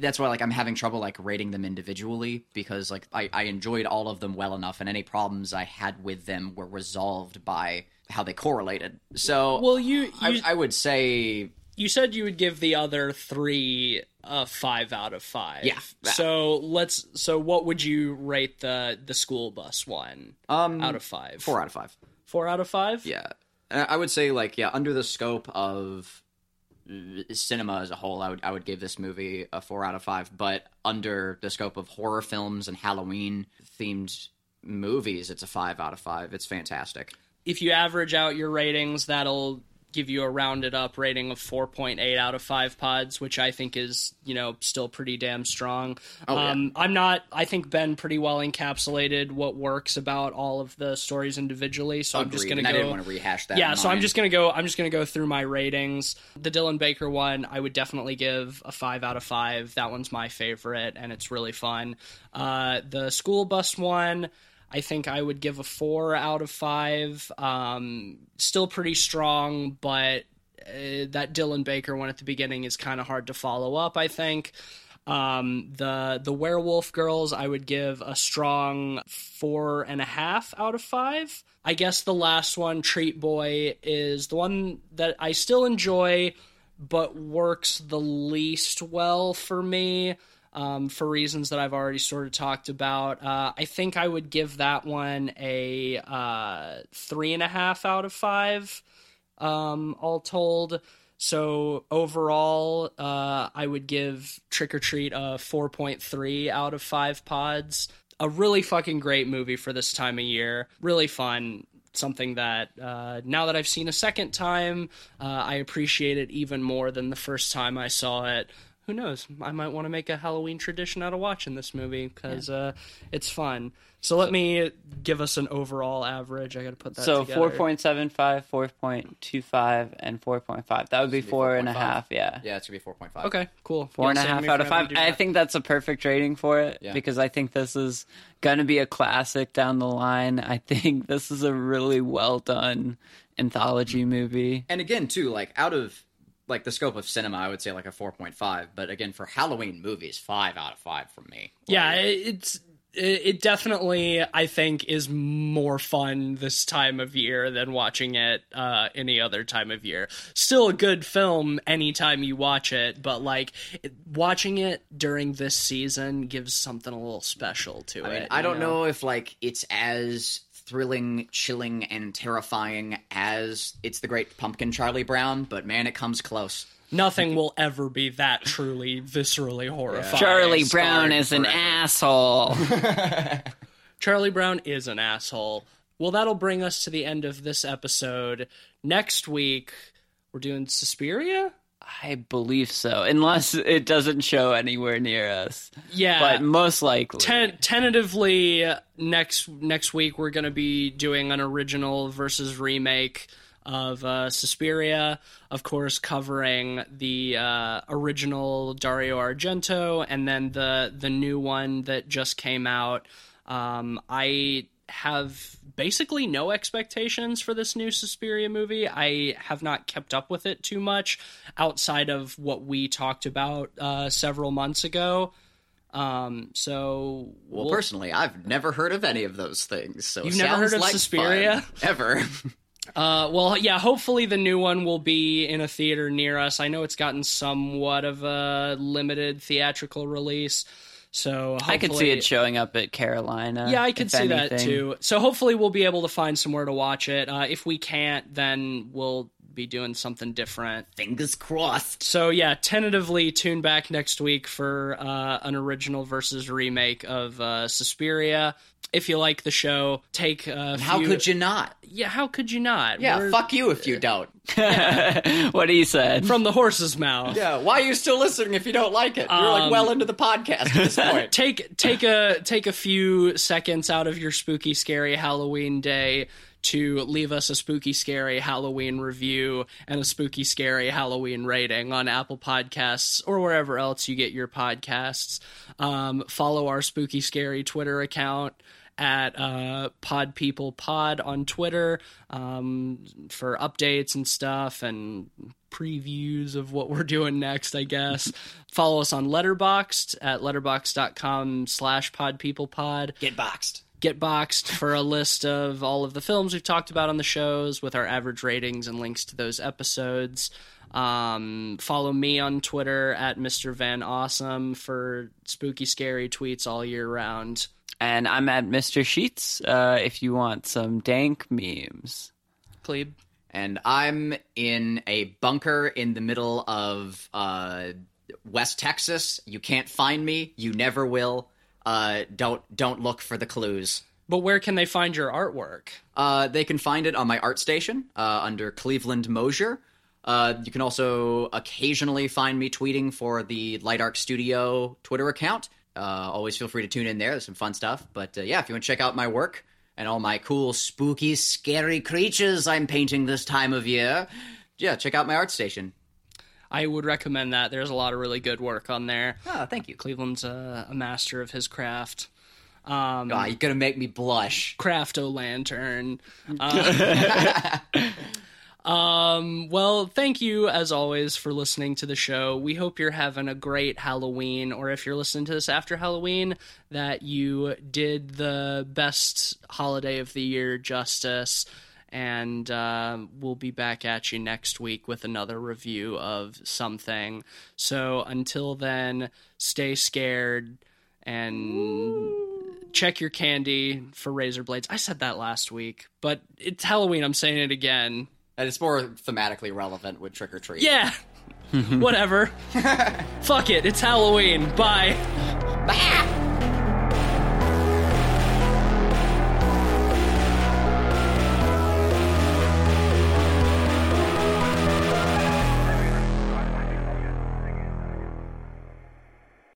that's why like I'm having trouble like rating them individually because like I, I enjoyed all of them well enough and any problems I had with them were resolved by how they correlated. So Well, you you, I, I would say you said you would give the other three a five out of five. Yeah. So let's. So what would you rate the the school bus one um out of five? four out of five. Four out of five. Yeah, I would say like yeah, under the scope of cinema as a whole, I would I would give this movie a four out of five. But under the scope of horror films and Halloween themed movies, it's a five out of five. It's fantastic. If you average out your ratings, that'll give you a rounded up rating of 4.8 out of 5 pods which i think is you know still pretty damn strong Oh, yeah. um, i'm not i think ben pretty well encapsulated what works about all of the stories individually so i'm just gonna and I didn't want to rehash that. yeah so i'm just gonna go i'm just gonna go through my ratings the dylan baker one i would definitely give a five out of five that one's my favorite and it's really fun uh, the school bus one i think i would give a four out of five um, still pretty strong but uh, that Dylan Baker one at the beginning is kind of hard to follow up. I think. Um, the the Werewolf Girls, I would give a strong four and a half out of five. I guess the last one, Treat Boy, is the one that I still enjoy, but works the least well for me. Um, for reasons that I've already sort of talked about, uh, I think I would give that one a uh, three and a half out of five, um, all told. So overall, uh, I would give Trick or Treat a 4.3 out of 5 pods. A really fucking great movie for this time of year. Really fun. Something that uh, now that I've seen a second time, uh, I appreciate it even more than the first time I saw it. Who knows? I might want to make a Halloween tradition out of watching this movie because uh, it's fun. So let me give us an overall average. I got to put that So together. 4.75, 4.25, and 4.5. That would be be four and a 4.5. half. Yeah. Yeah, it's gonna be four point five. Okay, cool. Four and a Yeah, half save me out of five. I think that's a perfect rating for it Yeah. because I think this is going to be a classic down the line. I think this is a really well done anthology movie. And again, too, like out of like the scope of cinema, I would say like a four point five. But again, for Halloween movies, five out of five from me. Yeah, it's it it definitely I think is more fun this time of year than watching it uh, any other time of year. Still a good film anytime you watch it, but like it, watching it during this season gives something a little special to I it. mean, I don't know if like it's as thrilling, chilling, and terrifying as it's the Great Pumpkin Charlie Brown, but man, it comes close. Nothing will ever be that truly viscerally horrifying. Charlie Brown is an asshole. Charlie Brown is an asshole. Well, that'll bring us to the end of this episode. Next week, we're doing Suspiria. I believe so, unless it doesn't show anywhere near us. Yeah, But most likely. Ten- tentatively next next week we're going to be doing an original versus remake of uh, Suspiria, of course, covering the uh, original Dario Argento and then the the new one that just came out. Um, I have basically no expectations for this new Suspiria movie. I have not kept up with it too much outside of what we talked about uh, several months ago. Um, so Well, we'll- personally, I've never heard of any of those things. So You've never heard of like Suspiria? fun. ever? Uh, well, yeah. Hopefully, the new one will be in a theater near us. I know it's gotten somewhat of a limited theatrical release, so hopefully, I could see it showing up at Carolina. Yeah, I could see that too. So hopefully, we'll be able to find somewhere to watch it. Uh, if we can't, then we'll be doing something different. Fingers crossed. So yeah, tentatively tune back next week for uh, an original versus remake of uh, Suspiria. If you like the show, take a How few- could you not? Yeah, how could you not? Yeah, We're- fuck you if you don't. what he said. from the horse's mouth. Yeah, why are you still listening if you don't like it? You're Um, like well into the podcast at this point. Take take a take a few seconds out of your spooky scary Halloween day to leave us a spooky scary Halloween review and a spooky scary Halloween rating on Apple Podcasts or wherever else you get your podcasts. Um, follow our spooky scary Twitter account at uh, Pod People Pod on Twitter um, for updates and stuff and previews of what we're doing next, I guess. Follow us on Letterboxd at letterboxd.com slash podpeoplepod. Get boxed. Get boxed for a list of all of the films we've talked about on the shows with our average ratings and links to those episodes. Um, follow me on Twitter at Mr. Van Awesome for spooky, scary tweets all year round. and I'm at Mr. Sheets uh, if you want some dank memes. Glebe. and I'm in a bunker in the middle of uh, West Texas. You can't find me. You never will. Uh, don't don't look for the clues. But where can they find your artwork? Uh, they can find it on my ArtStation uh, under Cleveland Mosier. Uh, you can also occasionally find me tweeting for the Light Arc Studio Twitter account. Uh, always feel free to tune in there. There's some fun stuff. But uh, yeah, if you want to check out my work and all my cool, spooky, scary creatures I'm painting this time of year, yeah, check out my ArtStation. I would recommend that. There's a lot of really good work on there. Ah, thank you. Cleveland's a, a master of his craft. Um, Ah, you're gonna make me blush. Crafto Lantern. Um, um, Um, well, thank you as always for listening to the show. We hope you're having a great Halloween, or if you're listening to this after Halloween, that you did the best holiday of the year justice. And uh, we'll be back at you next week with another review of something. So until then, stay scared and check your candy for razor blades. I said that last week, but it's Halloween. I'm saying it again. And it's more thematically relevant with trick or treat. Yeah. Whatever. Fuck it. It's Halloween. Bye. Bah!